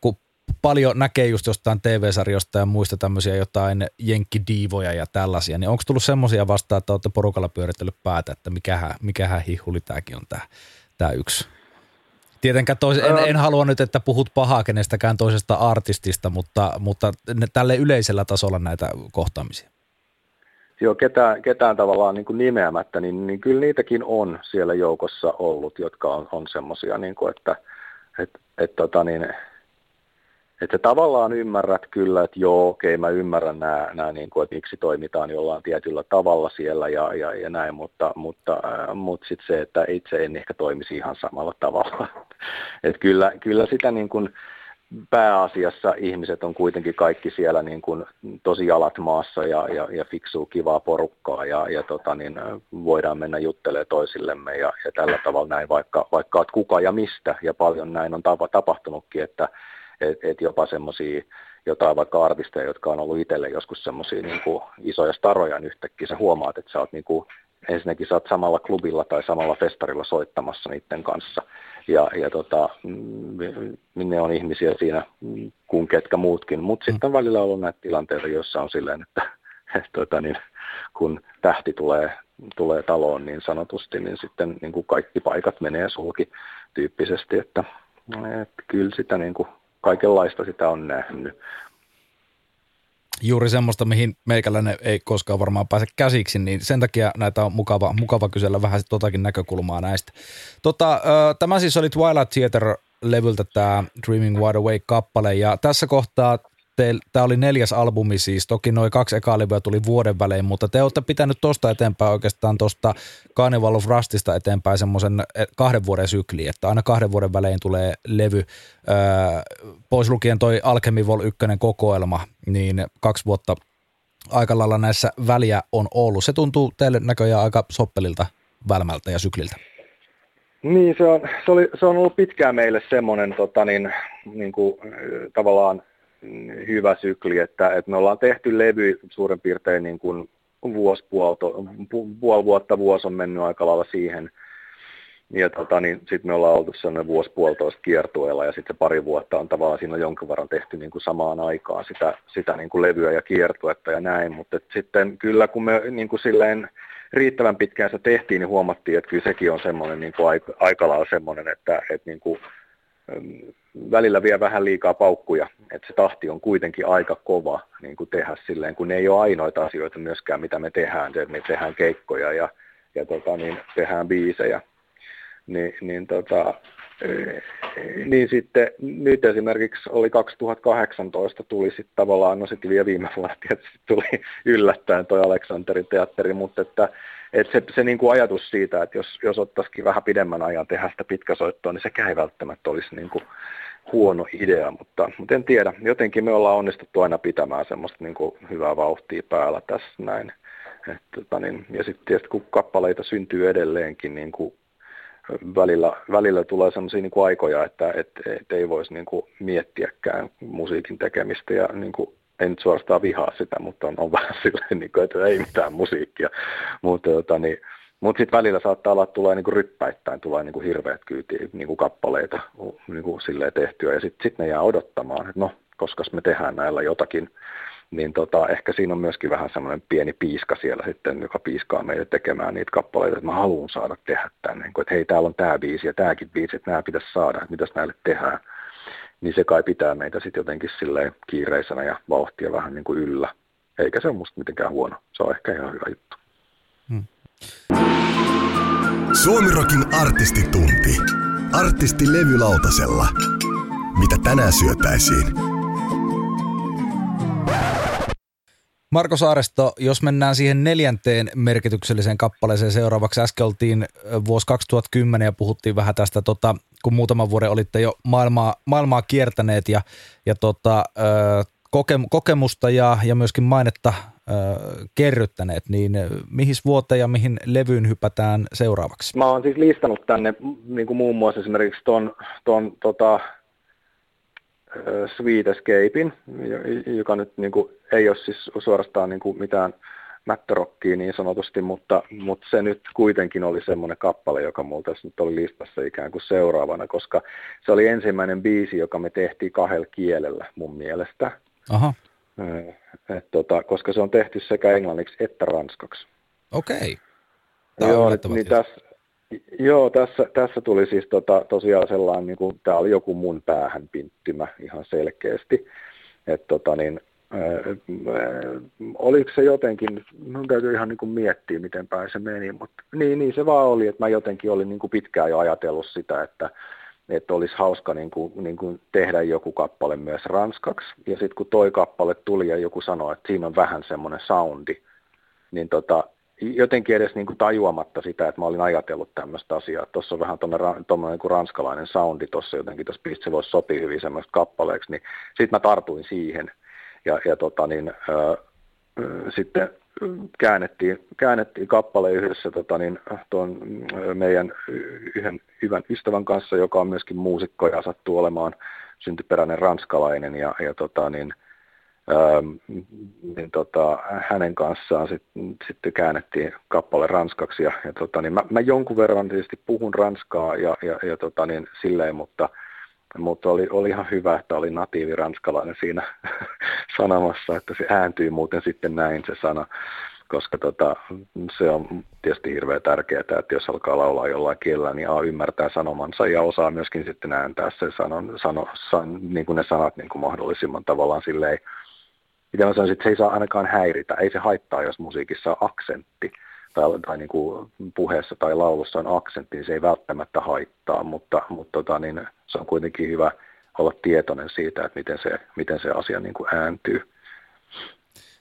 [SPEAKER 2] kun paljon näkee just jostain TV-sarjosta ja muista tämmöisiä jotain jenkkidiivoja ja tällaisia, niin onko tullut semmoisia vastaan, että olette porukalla pyöritellyt päätä, että mikähän, mikähän hihuli tämäkin on tämä, tämä yksi? Tietenkään tois, en, en, halua nyt, että puhut pahaa kenestäkään toisesta artistista, mutta, mutta tälle yleisellä tasolla näitä kohtaamisia.
[SPEAKER 3] Joo, ketään, ketään tavallaan niin kuin nimeämättä, niin, niin kyllä niitäkin on siellä joukossa ollut, jotka on, on semmoisia, niin että et, et, tota niin, että tavallaan ymmärrät kyllä, että joo, okei, mä ymmärrän nämä, nämä niin kuin, että miksi toimitaan jollain tietyllä tavalla siellä ja, ja, ja näin, mutta, mutta, äh, mutta sitten se, että itse en ehkä toimisi ihan samalla tavalla. että kyllä, kyllä sitä niin kuin, pääasiassa ihmiset on kuitenkin kaikki siellä niin kuin tosi jalat maassa ja, ja, ja fiksuu kivaa porukkaa ja, ja tota niin, voidaan mennä juttelemaan toisillemme ja, ja tällä tavalla näin, vaikka, vaikka kuka ja mistä ja paljon näin on tapa, tapahtunutkin, että et, et jopa semmoisia jotain vaikka artisteja, jotka on ollut itselle joskus semmoisia niin isoja staroja, niin yhtäkkiä sä huomaat, että sä oot niin kuin, ensinnäkin sä oot samalla klubilla tai samalla festarilla soittamassa niiden kanssa – ja, ja tota, mm, ne on ihmisiä siinä kuin ketkä muutkin. Mutta sitten on välillä ollut näitä tilanteita, joissa on silleen, että, että tota, niin, kun tähti tulee, tulee taloon niin sanotusti, niin sitten niin kuin kaikki paikat menee sulki tyyppisesti, että, että kyllä sitä niin kuin, kaikenlaista sitä on nähnyt
[SPEAKER 2] juuri semmoista, mihin meikäläinen ei koskaan varmaan pääse käsiksi, niin sen takia näitä on mukava, mukava kysellä vähän totakin näkökulmaa näistä. Tota, tämä siis oli Twilight Theater-levyltä tämä Dreaming Wide Awake-kappale, ja tässä kohtaa tämä oli neljäs albumi siis, toki noin kaksi ekaa levyä tuli vuoden välein, mutta te olette pitänyt tuosta eteenpäin oikeastaan tuosta Carnival of Rustista eteenpäin semmoisen e, kahden vuoden sykli, että aina kahden vuoden välein tulee levy, öö, pois lukien toi Alchemy Vol 1 kokoelma, niin kaksi vuotta aika lailla näissä väliä on ollut. Se tuntuu teille näköjään aika soppelilta, välmältä ja sykliltä.
[SPEAKER 3] Niin, se on, se, oli, se on ollut pitkään meille semmoinen tota, niin, niin kuin, tavallaan hyvä sykli, että, että me ollaan tehty levy suurin piirtein niin kuin vuosi, puolto, puoli vuotta, vuosi on mennyt aika lailla siihen. Ja tota, niin sitten me ollaan oltu sellainen vuosi puolitoista kiertueella ja sitten se pari vuotta on tavallaan siinä jonkin verran tehty niin kuin samaan aikaan sitä, sitä niin kuin levyä ja kiertuetta ja näin. Mutta sitten kyllä kun me niin kuin silleen riittävän pitkään se tehtiin, niin huomattiin, että kyllä sekin on semmoinen niin kuin aika, aika lailla semmoinen, että, että niin kuin, välillä vie vähän liikaa paukkuja, että se tahti on kuitenkin aika kova niin kuin tehdä silleen, kun ne ei ole ainoita asioita myöskään, mitä me tehdään, että me tehdään keikkoja ja, ja tota, niin, tehdään biisejä, niin, niin, tota, niin sitten nyt esimerkiksi oli 2018 tuli sitten tavallaan, no sitten vielä viime vuonna tietysti tuli yllättäen toi Aleksanterin teatteri, mutta että et se, se niin kuin ajatus siitä, että jos, jos ottaisikin vähän pidemmän ajan tehdä sitä pitkäsoittoa, niin sekään ei välttämättä olisi niin kuin huono idea, mutta, mutta en tiedä. Jotenkin me ollaan onnistuttu aina pitämään semmoista niin kuin hyvää vauhtia päällä tässä näin. Et, tota, niin, ja sitten tietysti kun kappaleita syntyy edelleenkin, niin kuin välillä, välillä tulee sellaisia niin kuin aikoja, että et, et ei voisi niin kuin miettiäkään musiikin tekemistä ja niin kuin, en nyt suorastaan vihaa sitä, mutta on, on vähän silleen, niin kuin, että ei mitään musiikkia. Mutta tota, niin, mut sitten välillä saattaa olla, että tulee niin kuin ryppäittäin, tulee niin kuin hirveät kyyti niin kuin kappaleita niin silleen tehtyä ja sitten sit ne jää odottamaan, että no, koska me tehdään näillä jotakin niin tota, ehkä siinä on myöskin vähän semmoinen pieni piiska siellä sitten, joka piiskaa meille tekemään niitä kappaleita, että mä haluan saada tehdä tämän, niin kuin, että hei, täällä on tämä biisi ja tämäkin biisi, että nämä pitäisi saada, että mitäs näille tehdään. Niin se kai pitää meitä sitten jotenkin silleen kiireisenä ja vauhtia vähän niin kuin yllä. Eikä se ole musta mitenkään huono. Se on ehkä ihan hyvä juttu. Hmm.
[SPEAKER 1] Suomirokin artistitunti. Artisti levylautasella. Mitä tänään syötäisiin?
[SPEAKER 2] Marko Saaristo, jos mennään siihen neljänteen merkitykselliseen kappaleeseen seuraavaksi. Äsken oltiin vuosi 2010 ja puhuttiin vähän tästä, tota, kun muutaman vuoden olitte jo maailmaa, maailmaa kiertäneet ja, ja tota, kokemusta ja, ja myöskin mainetta kerryttäneet, niin mihin vuoteen ja mihin levyyn hypätään seuraavaksi?
[SPEAKER 3] Mä oon siis listannut tänne niin kuin muun muassa esimerkiksi ton, ton tota, Sweet Escapein, joka nyt niin kuin, ei ole siis suorastaan niin kuin mitään mättärokkiä niin sanotusti, mutta, mutta se nyt kuitenkin oli semmoinen kappale, joka multa nyt oli listassa ikään kuin seuraavana, koska se oli ensimmäinen biisi, joka me tehtiin kahdella kielellä mun mielestä.
[SPEAKER 2] Aha.
[SPEAKER 3] Et tota, koska se on tehty sekä englanniksi että ranskaksi.
[SPEAKER 2] Okei.
[SPEAKER 3] Okay. Joo, niin tässä, Joo, tässä, tässä tuli siis tota, tosiaan sellainen, niin kuin, tämä oli joku mun päähän pinttymä ihan selkeästi. Että tota, niin, äh, oliko se jotenkin, minun täytyy ihan niin kuin miettiä, miten päin se meni, mutta niin, niin se vaan oli, että mä jotenkin olin niin kuin pitkään jo ajatellut sitä, että, että olisi hauska niin kuin, niin kuin tehdä joku kappale myös ranskaksi. Ja sitten kun toi kappale tuli ja joku sanoi, että siinä on vähän semmoinen soundi, niin tota, jotenkin edes niin kuin tajuamatta sitä, että mä olin ajatellut tämmöistä asiaa. Tuossa on vähän tuommoinen niin ranskalainen soundi tuossa jotenkin, tuossa se voisi sopia hyvin semmoista kappaleeksi, niin sitten mä tartuin siihen. Ja, ja tota niin, äh, sitten käännettiin, käännettiin kappale yhdessä tota niin, tuon meidän yhden hyvän ystävän kanssa, joka on myöskin muusikko ja sattuu olemaan syntyperäinen ranskalainen. Ja, ja tota niin, Ähm, niin tota, hänen kanssaan sit, sitten käännettiin kappale ranskaksi ja, ja tota, niin mä, mä, jonkun verran tietysti puhun ranskaa ja, ja, ja tota, niin, silleen, mutta, mutta oli, oli ihan hyvä, että oli natiivi ranskalainen siinä sanomassa, että se ääntyy muuten sitten näin se sana, koska tota, se on tietysti hirveän tärkeää, että jos alkaa laulaa jollain kielellä, niin A ymmärtää sanomansa ja osaa myöskin sitten ääntää sen sanon, sano, san, niin kuin ne sanat niin kuin mahdollisimman tavallaan silleen miten mä sanoisin, että se ei saa ainakaan häiritä. Ei se haittaa, jos musiikissa on aksentti tai, tai niin kuin puheessa tai laulussa on aksentti, niin se ei välttämättä haittaa, mutta, mutta tota, niin se on kuitenkin hyvä olla tietoinen siitä, että miten se, miten se asia niin kuin ääntyy.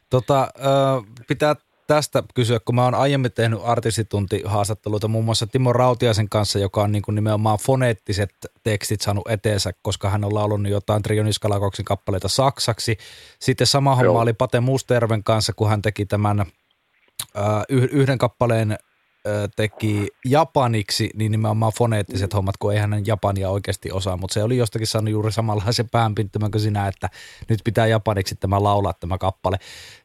[SPEAKER 2] Tota, pitää tästä kysyä, kun mä oon aiemmin tehnyt artistituntihaastatteluita muun muassa Timo Rautiaisen kanssa, joka on niin kuin nimenomaan foneettiset tekstit saanut eteensä, koska hän on laulunut jotain Trion Iskalakoksin kappaleita saksaksi. Sitten sama homma Joo. oli Pate Musterven kanssa, kun hän teki tämän yhden kappaleen teki japaniksi, niin nimenomaan foneettiset hommat, kun ei hänen japania oikeasti osaa, mutta se oli jostakin saanut juuri samanlaisen päänpinttymän kuin sinä, että nyt pitää japaniksi tämä laulaa tämä kappale.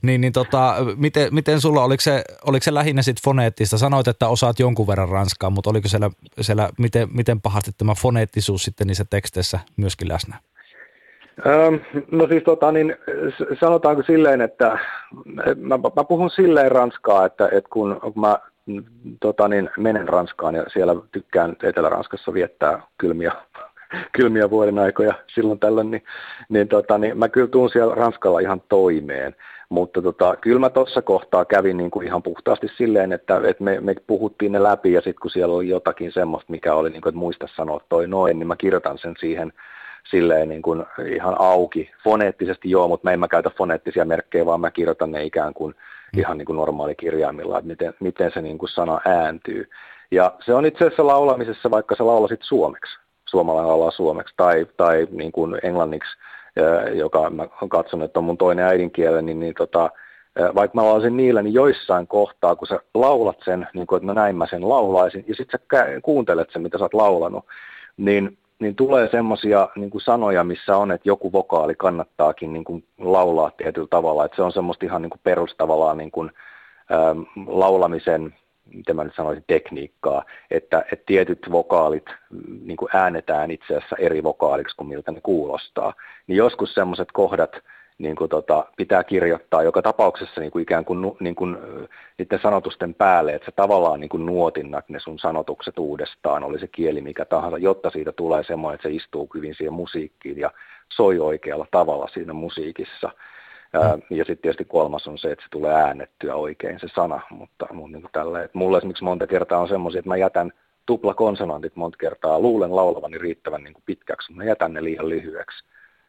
[SPEAKER 2] Niin, niin tota, miten, miten sulla, oliko se, oliko se lähinnä sitten foneettista? Sanoit, että osaat jonkun verran ranskaa, mutta oliko siellä, siellä miten, miten pahasti tämä foneettisuus sitten niissä teksteissä myöskin läsnä?
[SPEAKER 3] No siis tota, niin, sanotaanko silleen, että mä, mä puhun silleen ranskaa, että, että kun, mä tota, niin menen Ranskaan ja siellä tykkään Etelä-Ranskassa viettää kylmiä, kylmiä vuoden aikoja silloin tällöin, niin, niin, tota, niin mä kyllä tuun siellä Ranskalla ihan toimeen. Mutta tota, kyllä mä tuossa kohtaa kävin niin kuin ihan puhtaasti silleen, että, että me, me puhuttiin ne läpi ja sitten kun siellä oli jotakin semmoista, mikä oli, niin kuin, että muista sanoa toi noin, niin mä kirjoitan sen siihen silleen niin kuin ihan auki. Foneettisesti joo, mutta mä en mä käytä foneettisia merkkejä, vaan mä kirjoitan ne ikään kuin – Mm. ihan niin kuin normaali kirjaimilla, että miten, miten se niin kuin sana ääntyy. Ja se on itse asiassa laulamisessa, vaikka sä laulasit suomeksi, suomalainen laulaa suomeksi, tai, tai niin kuin englanniksi, joka mä katson, että on mun toinen äidinkieleni, niin, niin tota, vaikka mä laulasin niillä, niin joissain kohtaa, kun sä laulat sen, niin kuin, että mä näin mä sen laulaisin, ja sitten sä kuuntelet sen, mitä sä oot laulanut, niin, niin tulee semmoisia niin sanoja, missä on, että joku vokaali kannattaakin niin kuin laulaa tietyllä tavalla, että se on semmoista ihan niin kuin perustavallaan niin kuin, ähm, laulamisen miten mä nyt sanoisin, tekniikkaa, että, että tietyt vokaalit niin kuin äänetään itse asiassa eri vokaaliksi kuin miltä ne kuulostaa. Niin joskus semmoiset kohdat, niin kuin tota, pitää kirjoittaa joka tapauksessa niin kuin ikään kuin, niin kuin niiden sanotusten päälle, että sä tavallaan niin kuin nuotinnat ne sun sanotukset uudestaan, oli se kieli mikä tahansa, jotta siitä tulee semmoinen, että se istuu hyvin siihen musiikkiin ja soi oikealla tavalla siinä musiikissa. Mm. Ja sitten tietysti kolmas on se, että se tulee äänettyä oikein se sana, mutta, mutta niin kuin tälle, että mulle esimerkiksi monta kertaa on semmoisia, että mä jätän konsonantit monta kertaa, luulen laulavani riittävän niin kuin pitkäksi, mä jätän ne liian lyhyeksi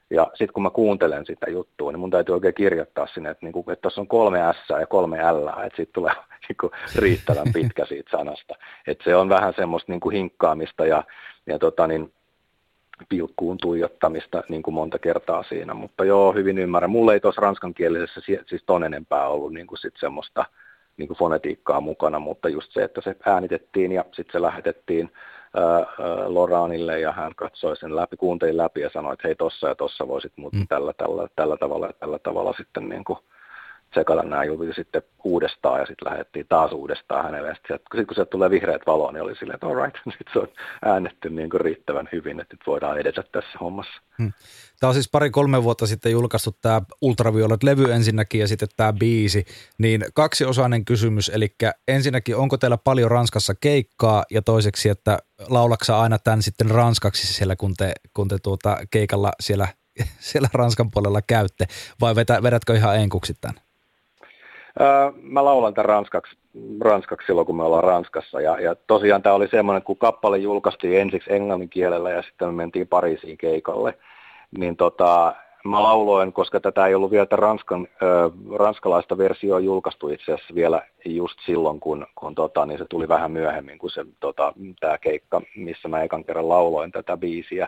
[SPEAKER 3] ja sitten kun mä kuuntelen sitä juttua, niin mun täytyy oikein kirjoittaa sinne, että, niinku, että tuossa on kolme S ja kolme L, että siitä tulee niinku, riittävän pitkä siitä sanasta. Että se on vähän semmoista niinku, hinkkaamista ja, ja tota, niin, pilkkuun tuijottamista niin kuin monta kertaa siinä, mutta joo, hyvin ymmärrän. Mulla ei tuossa ranskankielisessä siis ton enempää ollut niin kuin sit semmoista niin kuin fonetiikkaa mukana, mutta just se, että se äänitettiin ja sitten se lähetettiin Loranille ja hän katsoi sen läpi, kuunteli läpi ja sanoi, että hei tossa ja tossa voisit mutta mm. tällä, tällä, tällä tavalla ja tällä tavalla sitten niin kuin tsekata nämä jutut sitten uudestaan ja sitten lähdettiin taas uudestaan hänelle. Sitten sit, kun sieltä tulee vihreät valoa, niin oli silleen, että all right, nyt se on äännetty niin kuin riittävän hyvin, että nyt voidaan edetä tässä hommassa. Hmm.
[SPEAKER 2] Tämä on siis pari-kolme vuotta sitten julkaistu tämä Ultraviolet-levy ensinnäkin ja sitten tämä biisi. Niin kaksiosainen kysymys, eli ensinnäkin onko teillä paljon Ranskassa keikkaa ja toiseksi, että laulaksa aina tämän sitten ranskaksi siellä, kun te, kun te tuota keikalla siellä, siellä Ranskan puolella käytte vai vedätkö ihan enkuksi tämän?
[SPEAKER 3] Mä laulan tämän ranskaksi, ranskaksi silloin, kun me ollaan Ranskassa. Ja, ja tosiaan tämä oli semmoinen, kun kappale julkaistiin ensiksi englannin kielellä ja sitten me mentiin Pariisiin keikalle. Niin tota, mä lauloin, koska tätä ei ollut vielä Ranskan, ö, ranskalaista versioa julkaistu itse asiassa vielä just silloin, kun, kun tota, niin se tuli vähän myöhemmin kuin tota, tämä keikka, missä mä ekan kerran lauloin tätä biisiä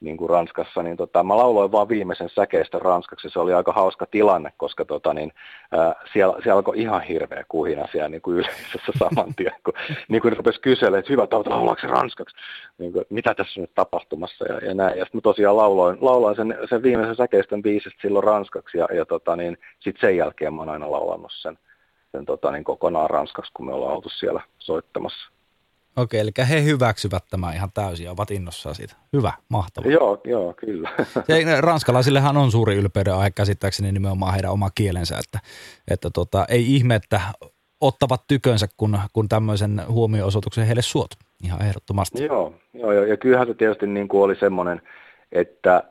[SPEAKER 3] niin kuin Ranskassa, niin tota, mä lauloin vaan viimeisen säkeistä ranskaksi. Se oli aika hauska tilanne, koska tota, niin, ää, siellä, siellä alkoi ihan hirveä kuhina siellä niin kuin yleisössä saman tien, kun niin kuin rupesi kyselemään, että hyvä, laulaako ranskaksi? Niin kuin, mitä tässä on nyt tapahtumassa ja, ja näin. Ja sitten mä tosiaan lauloin, lauloin sen, sen viimeisen säkeistön biisistä silloin ranskaksi ja, ja tota, niin, sitten sen jälkeen mä oon aina laulannut sen, sen tota, niin kokonaan ranskaksi, kun me ollaan oltu siellä soittamassa.
[SPEAKER 2] Okei, eli he hyväksyvät tämän ihan täysin ja ovat innossaan siitä. Hyvä, mahtavaa.
[SPEAKER 3] Joo, joo, kyllä.
[SPEAKER 2] Ja ranskalaisillehan on suuri ylpeyden aihe käsittääkseni nimenomaan heidän oma kielensä, että, että tota, ei ihme, että ottavat tykönsä, kun, kun tämmöisen huomioon-osoituksen heille suot. Ihan ehdottomasti.
[SPEAKER 3] Joo, joo ja, ja kyllähän se tietysti niin kuin oli semmoinen, että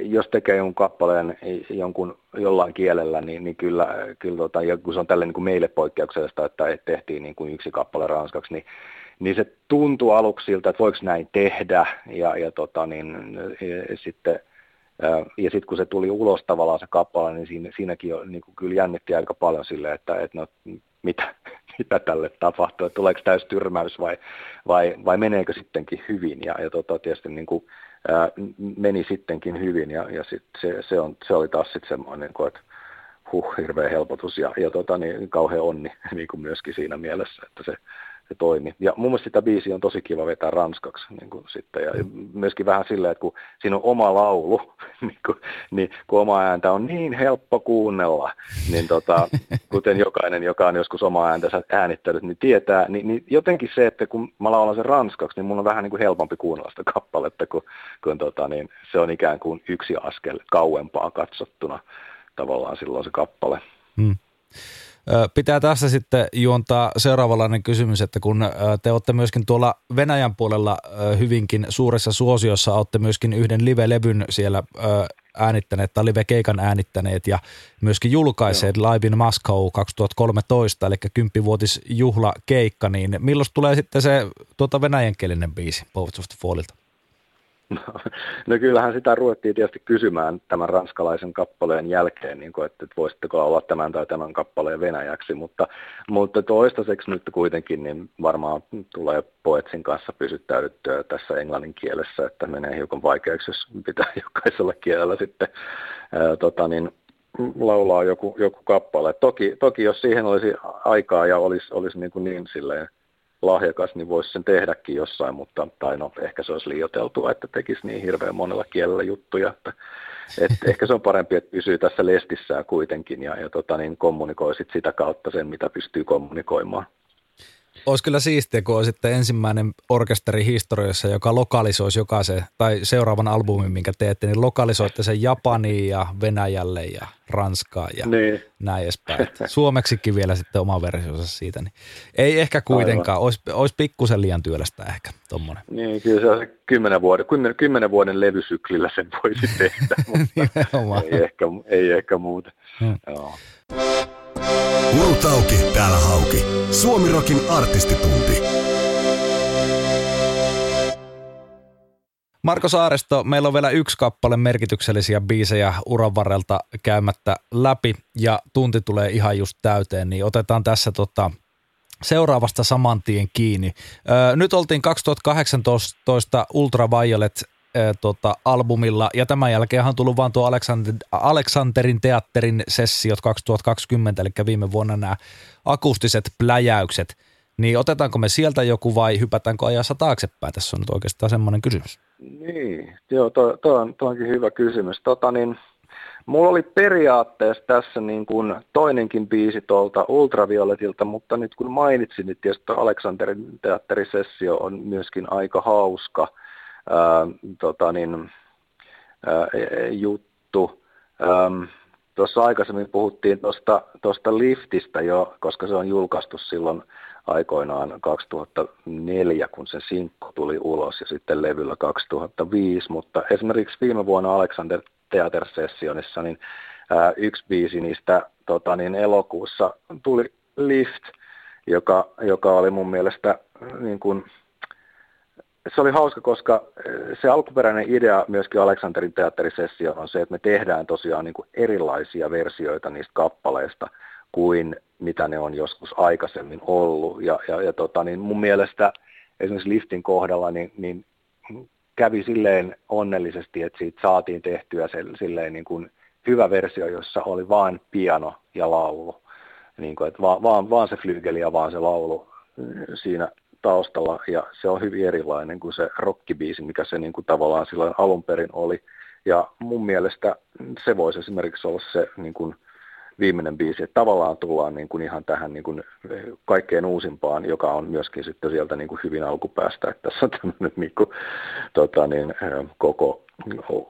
[SPEAKER 3] jos tekee jonkun kappaleen jonkun jollain kielellä, niin, niin kyllä, kyllä tota, ja kun se on tälle niin kuin meille poikkeuksellista, että tehtiin niin kuin yksi kappale ranskaksi, niin niin se tuntuu aluksi siltä, että voiko näin tehdä, ja, ja, tota, niin, ja sitten ja sitten kun se tuli ulos tavallaan se kappale, niin siinä, siinäkin jo, niin kuin kyllä jännitti aika paljon silleen, että, että no, mitä, mitä tälle tapahtuu, että tuleeko täys tyrmäys vai, vai, vai meneekö sittenkin hyvin. Ja, ja tota, tietysti niin kuin, ää, meni sittenkin hyvin ja, ja sit se, se, on, se oli taas sitten semmoinen, niin kuin, että huh, hirveä helpotus ja, ja tota, niin, kauhean onni niin kuin myöskin siinä mielessä, että se, se toimi. Ja mun mielestä sitä biisiä on tosi kiva vetää ranskaksi niin kuin sitten. Ja myöskin vähän silleen, että kun siinä on oma laulu, niin, kuin, niin kun oma ääntä on niin helppo kuunnella, niin tota, kuten jokainen, joka on joskus oma ääntänsä äänittänyt, niin tietää, niin, niin jotenkin se, että kun mä laulan sen ranskaksi, niin mun on vähän niin kuin helpompi kuunnella sitä kappaletta, kun, kun tota, niin se on ikään kuin yksi askel kauempaa katsottuna tavallaan silloin se kappale. Hmm.
[SPEAKER 2] Pitää tässä sitten juontaa seuraavanlainen kysymys, että kun te olette myöskin tuolla Venäjän puolella hyvinkin suuressa suosiossa, olette myöskin yhden live-levyn siellä äänittäneet tai live-keikan äänittäneet ja myöskin julkaiseet Joo. Live in Moscow 2013, eli juhlakeikka, niin milloin tulee sitten se tuota venäjänkielinen biisi Poets of the Fallilta?
[SPEAKER 3] No, no kyllähän sitä ruvettiin tietysti kysymään tämän ranskalaisen kappaleen jälkeen, niin kuin, että, että voisitteko olla tämän tai tämän kappaleen venäjäksi, mutta, mutta toistaiseksi nyt kuitenkin niin varmaan tulee Poetsin kanssa pysyttäydyttyä tässä englannin kielessä, että menee hiukan vaikeaksi, jos pitää jokaisella kielellä sitten ää, tota, niin, laulaa joku, joku kappale. Toki, toki jos siihen olisi aikaa ja olisi, olisi niin, kuin niin silleen lahjakas, niin voisi sen tehdäkin jossain, mutta tai no, ehkä se olisi liioteltua, että tekisi niin hirveän monella kielellä juttuja, että et ehkä se on parempi, että pysyy tässä lestissään kuitenkin ja, ja tota, niin kommunikoi sit sitä kautta sen, mitä pystyy kommunikoimaan.
[SPEAKER 2] Olisi kyllä siistiä, kun sitten ensimmäinen orkesteri historiassa, joka lokalisoisi jokaisen, tai seuraavan albumin, minkä teette, niin lokalisoitte sen Japaniin ja Venäjälle ja Ranskaan ja niin. näin edespäin. Suomeksikin vielä sitten oma versionsa siitä. Niin ei ehkä kuitenkaan, olisi, olisi pikkusen liian työlästä ehkä tuommoinen.
[SPEAKER 3] Niin, kyllä se on se kymmenen vuoden, kymmenen, kymmenen vuoden levysyklillä sen voisi tehdä, mutta ei, ehkä, ei ehkä muuta. Hmm. Joo.
[SPEAKER 1] Urutauki, täällä Hauki. Suomirokin artistitunti.
[SPEAKER 2] Marko Saaristo, meillä on vielä yksi kappale merkityksellisiä biisejä uran varrelta käymättä läpi ja tunti tulee ihan just täyteen, niin otetaan tässä tota, seuraavasta saman tien kiinni. Öö, nyt oltiin 2018 Ultraviolet tota, albumilla, ja tämän jälkeen on tullut vaan tuo Aleksander, Aleksanterin teatterin sessiot 2020, eli viime vuonna nämä akustiset pläjäykset. Niin otetaanko me sieltä joku vai hypätäänkö ajassa taaksepäin? Tässä on nyt oikeastaan semmoinen kysymys.
[SPEAKER 3] Niin, joo, tuo, tuo, on, tuo onkin hyvä kysymys. Tota niin, mulla oli periaatteessa tässä niin kuin toinenkin biisi tuolta Ultravioletilta, mutta nyt kun mainitsin, niin tietysti Aleksanterin teatterisessio on myöskin aika hauska – ää, tota niin, ää, juttu. Tuossa aikaisemmin puhuttiin tuosta liftistä jo, koska se on julkaistu silloin aikoinaan 2004, kun se sinkku tuli ulos ja sitten levyllä 2005, mutta esimerkiksi viime vuonna Alexander Theater Sessionissa niin ää, yksi biisi niistä tota niin, elokuussa tuli Lift, joka, joka oli mun mielestä niin kuin, se oli hauska, koska eh, se alkuperäinen idea myöskin Aleksanterin teatterisessio on se, että me tehdään tosiaan niin kuin erilaisia versioita niistä kappaleista kuin mitä ne on joskus aikaisemmin ollut. Ja, ja, ja tota, niin mun mielestä esimerkiksi Liftin kohdalla niin, niin kävi silleen onnellisesti, että siitä saatiin tehtyä se, silleen niin kuin hyvä versio, jossa oli vain piano ja laulu. Niin kuin, että vaan, vaan, vaan se flygeli ja vaan se laulu siinä taustalla ja se on hyvin erilainen kuin se rockibiisi, mikä se niin kuin tavallaan silloin alun perin oli. Ja mun mielestä se voisi esimerkiksi olla se niin kuin viimeinen biisi, että tavallaan tullaan niin kuin ihan tähän niin kuin kaikkein uusimpaan, joka on myöskin sitten sieltä niin kuin hyvin alkupäästä, että tässä on tämmöinen niin kuin, tota niin, koko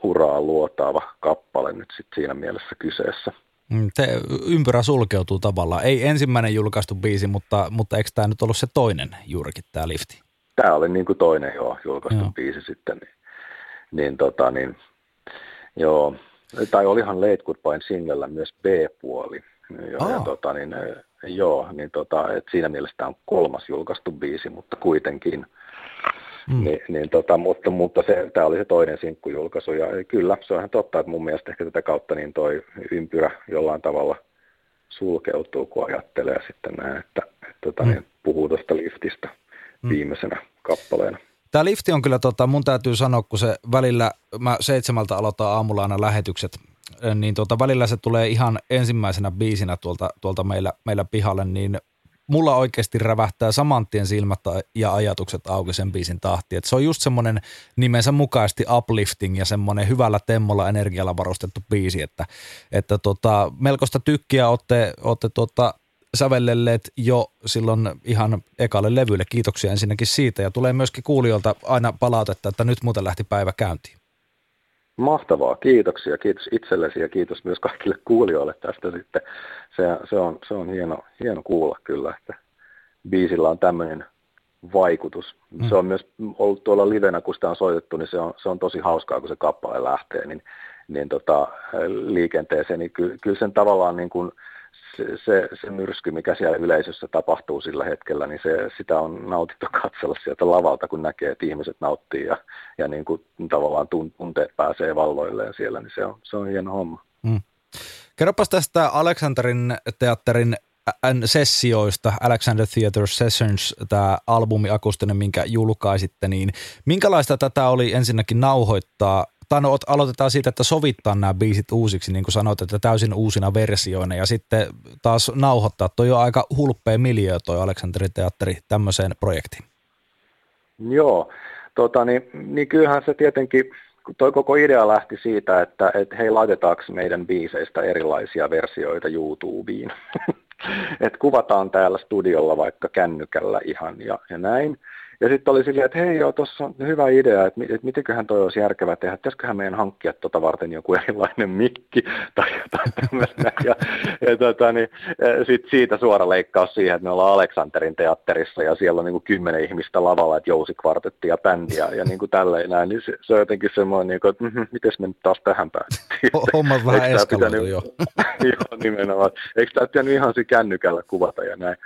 [SPEAKER 3] uraa luotaava kappale nyt sitten siinä mielessä kyseessä.
[SPEAKER 2] Mm, te, ympyrä sulkeutuu tavallaan. Ei ensimmäinen julkaistu biisi, mutta, mutta eikö tämä nyt ollut se toinen juurikin, tämä lifti?
[SPEAKER 3] Tämä oli niin kuin toinen joo, julkaistu joo. biisi sitten. Niin, niin, tota, niin, joo. Tai olihan Late Goodbye singlellä myös B-puoli. Ja, ja tota, niin, joo, niin tota, et siinä mielessä tämä on kolmas julkaistu biisi, mutta kuitenkin – Mm. Niin, niin tota, mutta, mutta se, tämä oli se toinen sinkkujulkaisu ja kyllä se on ihan totta, että mun mielestä ehkä tätä kautta niin toi ympyrä jollain tavalla sulkeutuu, kun ajattelee sitten näin, että, että tota, mm. niin, puhuu tuosta liftistä mm. viimeisenä kappaleena.
[SPEAKER 2] Tämä lifti on kyllä, tota, mun täytyy sanoa, kun se välillä, mä seitsemältä aloitan aamulla aina lähetykset, niin tota, välillä se tulee ihan ensimmäisenä biisinä tuolta, tuolta meillä, meillä pihalle, niin mulla oikeasti rävähtää saman tien silmät ja ajatukset auki sen biisin tahti. Et se on just semmoinen nimensä mukaisesti uplifting ja semmoinen hyvällä temmolla energialla varustettu biisi, että, että tota, melkoista tykkiä olette, olette tota, sävellelleet jo silloin ihan ekalle levylle. Kiitoksia ensinnäkin siitä ja tulee myöskin kuulijoilta aina palautetta, että nyt muuten lähti päivä käyntiin.
[SPEAKER 3] Mahtavaa, kiitoksia. Kiitos itsellesi ja kiitos myös kaikille kuulijoille tästä sitten. Se, se, on, se on hieno, hieno kuulla kyllä, että biisillä on tämmöinen vaikutus. Mm. Se on myös ollut tuolla livenä, kun sitä on soitettu, niin se on, se on tosi hauskaa, kun se kappale lähtee niin, niin tota, liikenteeseen. Niin ky, kyllä sen tavallaan niin kuin, se, se, myrsky, mikä siellä yleisössä tapahtuu sillä hetkellä, niin se, sitä on nautittu katsella sieltä lavalta, kun näkee, että ihmiset nauttii ja, ja niin kuin tavallaan tunteet pääsee valloilleen siellä, niin se on, se on hieno homma. Mm.
[SPEAKER 2] Kerropas tästä Aleksanterin teatterin sessioista, Alexander Theater Sessions, tämä albumi akustinen, minkä julkaisitte, niin minkälaista tätä oli ensinnäkin nauhoittaa tai no, aloitetaan siitä, että sovittaa nämä biisit uusiksi, niin kuin sanoit, että täysin uusina versioina ja sitten taas nauhoittaa. Toi on aika hulppea miljöö toi Aleksanterin teatteri tämmöiseen projektiin.
[SPEAKER 3] Joo, tota, niin, niin kyllähän se tietenkin, toi koko idea lähti siitä, että et hei laitetaanko meidän biiseistä erilaisia versioita YouTubeen. että kuvataan täällä studiolla vaikka kännykällä ihan ja, ja näin. Ja sitten oli silleen, että hei joo, tuossa on hyvä idea, että, että mitenköhän toi olisi järkevää tehdä, pitäisiköhän meidän hankkia tuota varten joku erilainen mikki tai jotain tämmöistä. Ja, ja tota, niin, sitten siitä suora leikkaus siihen, että me ollaan Aleksanterin teatterissa ja siellä on niin kuin kymmenen ihmistä lavalla, että jousikvartetti ja bändi ja, ja niin kuin tälleen näin, niin se, se on jotenkin semmoinen, niin kuin, että mm, miten me nyt taas tähän päädyttiin.
[SPEAKER 2] Hommat vähän eskaloitu jo.
[SPEAKER 3] joo, nimenomaan. Eikö tämä pitänyt ihan siinä kännykällä kuvata ja näin.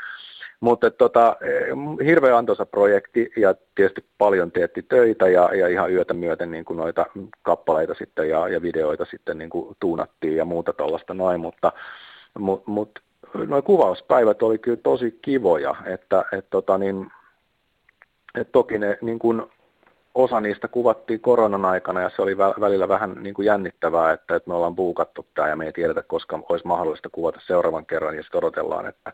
[SPEAKER 3] Mutta tota, hirveän antoisa projekti ja tietysti paljon teetti töitä ja, ja ihan yötä myöten niin kuin noita kappaleita sitten ja, ja videoita sitten niin kuin tuunattiin ja muuta tuollaista noin, mutta mut, mut, noin kuvauspäivät oli kyllä tosi kivoja, että et tota niin, et toki ne niin kuin osa niistä kuvattiin koronan aikana ja se oli välillä vähän niin kuin jännittävää, että, että me ollaan buukattu tämä ja me ei tiedetä, koska olisi mahdollista kuvata seuraavan kerran ja sitten odotellaan, että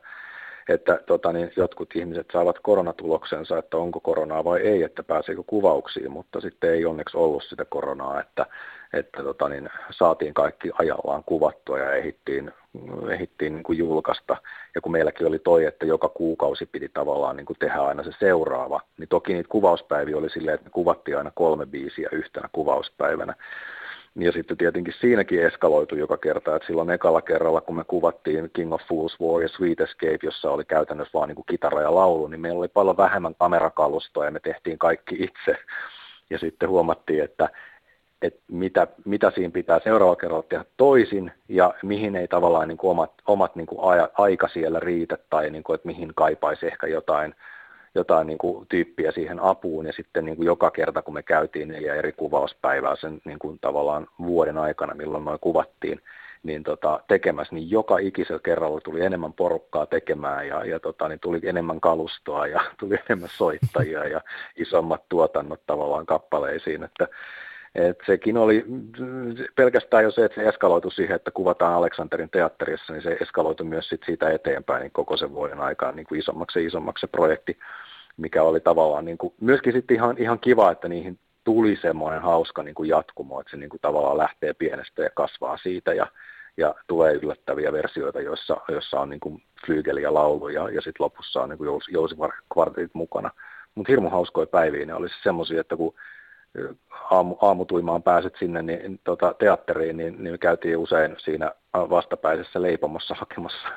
[SPEAKER 3] että tota, niin jotkut ihmiset saavat koronatuloksensa, että onko koronaa vai ei, että pääseekö kuvauksiin, mutta sitten ei onneksi ollut sitä koronaa, että, että tota, niin saatiin kaikki ajallaan kuvattua ja ehittiin, ehittiin niin kuin julkaista. Ja kun meilläkin oli toi, että joka kuukausi piti tavallaan niin kuin tehdä aina se seuraava, niin toki niitä kuvauspäiviä oli silleen, että me kuvattiin aina kolme biisiä yhtenä kuvauspäivänä. Ja sitten tietenkin siinäkin eskaloitu joka kerta, että silloin ekalla kerralla, kun me kuvattiin King of Fools War ja Sweet Escape, jossa oli käytännössä vain niin kitara ja laulu, niin meillä oli paljon vähemmän kamerakalustoa ja me tehtiin kaikki itse. Ja sitten huomattiin, että, että mitä, mitä siinä pitää seuraavalla kerralla tehdä toisin ja mihin ei tavallaan niin kuin omat, omat niin kuin aika siellä riitä tai niin kuin, että mihin kaipaisi ehkä jotain jotain niin kuin, tyyppiä siihen apuun. Ja sitten niin kuin joka kerta kun me käytiin neljä eri kuvauspäivää sen niin kuin, tavallaan vuoden aikana, milloin noin kuvattiin, niin tota, tekemässä, niin joka ikisellä kerralla tuli enemmän porukkaa tekemään ja, ja tota, niin tuli enemmän kalustoa ja tuli enemmän soittajia ja isommat tuotannot tavallaan kappaleisiin, että et sekin oli pelkästään jo se, että se eskaloitu siihen, että kuvataan Aleksanterin teatterissa, niin se eskaloitu myös sit siitä eteenpäin niin koko sen vuoden aikaan niin kuin isommaksi ja isommaksi se projekti, mikä oli tavallaan niin kuin, myöskin sitten ihan, ihan kiva, että niihin tuli semmoinen hauska niin kuin jatkumo, että se niin kuin tavallaan lähtee pienestä ja kasvaa siitä ja, ja tulee yllättäviä versioita, joissa, joissa on niin kuin flyygeli ja laulu ja, ja sitten lopussa on niin kuin jousikvartetit mukana. Mutta hirmu hauskoja päiviä ne olisi semmoisia, että kun aamu, aamutuimaan pääset sinne niin, tota, teatteriin, niin, niin me käytiin usein siinä vastapäisessä leipomossa hakemassa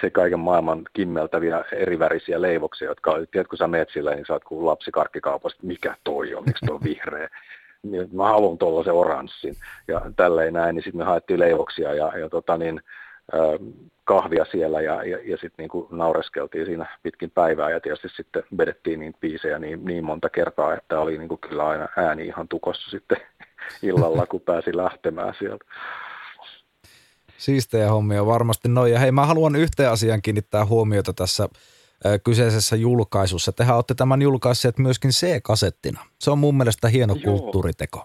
[SPEAKER 3] se kaiken maailman kimmeltäviä erivärisiä leivoksia, jotka oli, tiedät, kun sä meet sillä, niin sä oot kuin lapsi karkkikaupasta, mikä toi on, miksi toi on vihreä. Niin, mä haluan tuollaisen oranssin ja tälleen näin, niin sitten me haettiin leivoksia ja, ja tota, niin, kahvia siellä ja, ja, ja sitten niin naureskeltiin siinä pitkin päivää ja tietysti sitten vedettiin niin biisejä niin, niin monta kertaa, että oli niin kuin kyllä aina ääni ihan tukossa sitten illalla, kun pääsi lähtemään sieltä.
[SPEAKER 2] Siistejä hommia varmasti noin. Ja hei, mä haluan yhteen asian kiinnittää huomiota tässä kyseisessä julkaisussa. Tehän olette tämän julkaisseet myöskin C-kasettina. Se on mun mielestä hieno Joo. kulttuuriteko.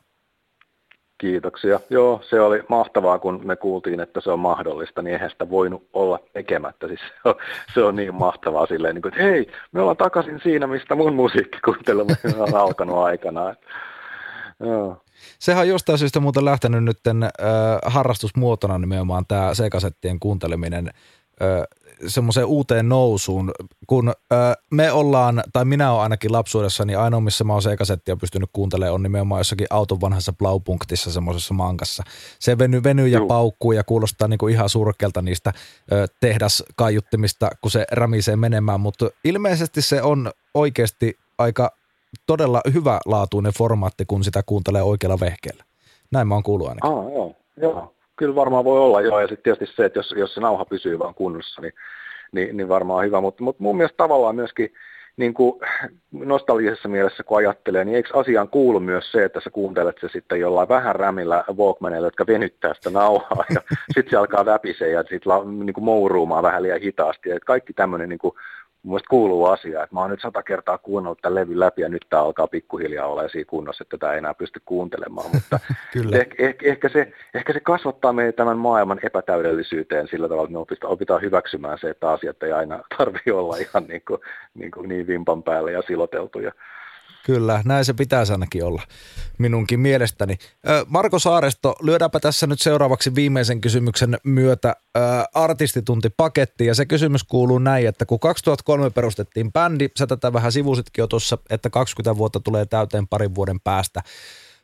[SPEAKER 3] Kiitoksia. Joo, se oli mahtavaa, kun me kuultiin, että se on mahdollista, niin eihän sitä voinut olla tekemättä. Siis se, on, se on niin mahtavaa silleen, niin kuin, että hei, me ollaan takaisin siinä, mistä mun musiikkikuuntelemme on alkanut aikana.
[SPEAKER 2] Joo. Sehän on jostain syystä muuten lähtenyt nyt äh, harrastusmuotona nimenomaan tämä sekasettien kuunteleminen äh, semmoiseen uuteen nousuun, kun ö, me ollaan, tai minä olen ainakin lapsuudessani ainoa, missä mä oon sekasettia pystynyt kuuntelemaan, on nimenomaan jossakin auton vanhassa blaupunktissa semmoisessa mankassa. Se veny, venyy ja paukkuu ja kuulostaa niinku ihan surkealta niistä ö, tehdaskaiuttimista, kun se rämisee menemään, mutta ilmeisesti se on oikeasti aika todella hyvä laatuinen formaatti, kun sitä kuuntelee oikealla vehkeellä. Näin mä oon kuullut ainakin.
[SPEAKER 3] Ah, joo, joo kyllä varmaan voi olla joo, ja sitten tietysti se, että jos, jos se nauha pysyy vaan kunnossa, niin, niin, niin varmaan hyvä, mutta, mutta mun mielestä tavallaan myöskin niin kuin nostalgisessa mielessä, kun ajattelee, niin eikö asiaan kuulu myös se, että sä kuuntelet se sitten jollain vähän rämillä Walkmanilla, jotka venyttää sitä nauhaa, ja sitten se alkaa väpisee ja sitten niin kuin mouruumaan vähän liian hitaasti, että kaikki tämmöinen niin kuin mun kuuluu asia, että mä oon nyt sata kertaa kuunnellut tämän levyn läpi ja nyt tämä alkaa pikkuhiljaa olla siinä kunnossa, että tätä ei enää pysty kuuntelemaan, mutta
[SPEAKER 2] Kyllä.
[SPEAKER 3] Ehkä, ehkä, ehkä, se, ehkä se kasvattaa meitä tämän maailman epätäydellisyyteen sillä tavalla, että me opitaan, opitaan hyväksymään se, että asiat ei aina tarvitse olla ihan niin, kuin, niin, kuin niin vimpan päälle ja siloteltuja.
[SPEAKER 2] Kyllä, näin se pitäisi ainakin olla minunkin mielestäni. Marko Saaresto, lyödäänpä tässä nyt seuraavaksi viimeisen kysymyksen myötä artistituntipaketti. Ja se kysymys kuuluu näin, että kun 2003 perustettiin bändi, sä tätä vähän sivusitkin jo tuossa, että 20 vuotta tulee täyteen parin vuoden päästä.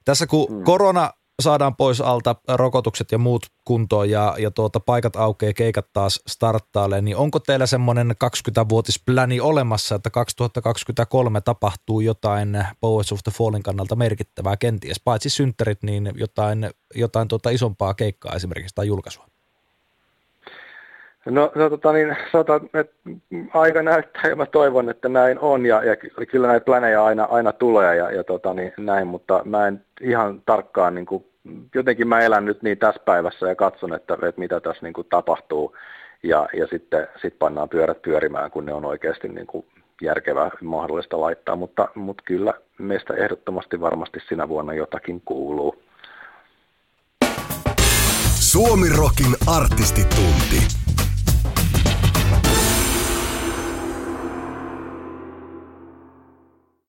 [SPEAKER 2] Tässä kun mm. korona saadaan pois alta rokotukset ja muut kuntoon ja, ja tuota, paikat aukeaa, keikat taas starttailee, niin onko teillä semmoinen 20-vuotispläni olemassa, että 2023 tapahtuu jotain Poets of the Fallin kannalta merkittävää kenties, paitsi synttärit, niin jotain, jotain tuota isompaa keikkaa esimerkiksi tai julkaisua?
[SPEAKER 3] No, no tota, niin, sanotaan, että aika näyttää ja mä toivon, että näin on ja, ja kyllä näitä planeja aina, aina tulee ja, ja tota, niin, näin, mutta mä en ihan tarkkaan, niin kuin, jotenkin mä elän nyt niin tässä päivässä ja katson, että, että mitä tässä niin kuin, tapahtuu ja, ja sitten sit pannaan pyörät pyörimään, kun ne on oikeasti niin kuin, järkevää mahdollista laittaa, mutta, mutta kyllä meistä ehdottomasti varmasti sinä vuonna jotakin kuuluu.
[SPEAKER 1] Suomi Rokin artistitunti.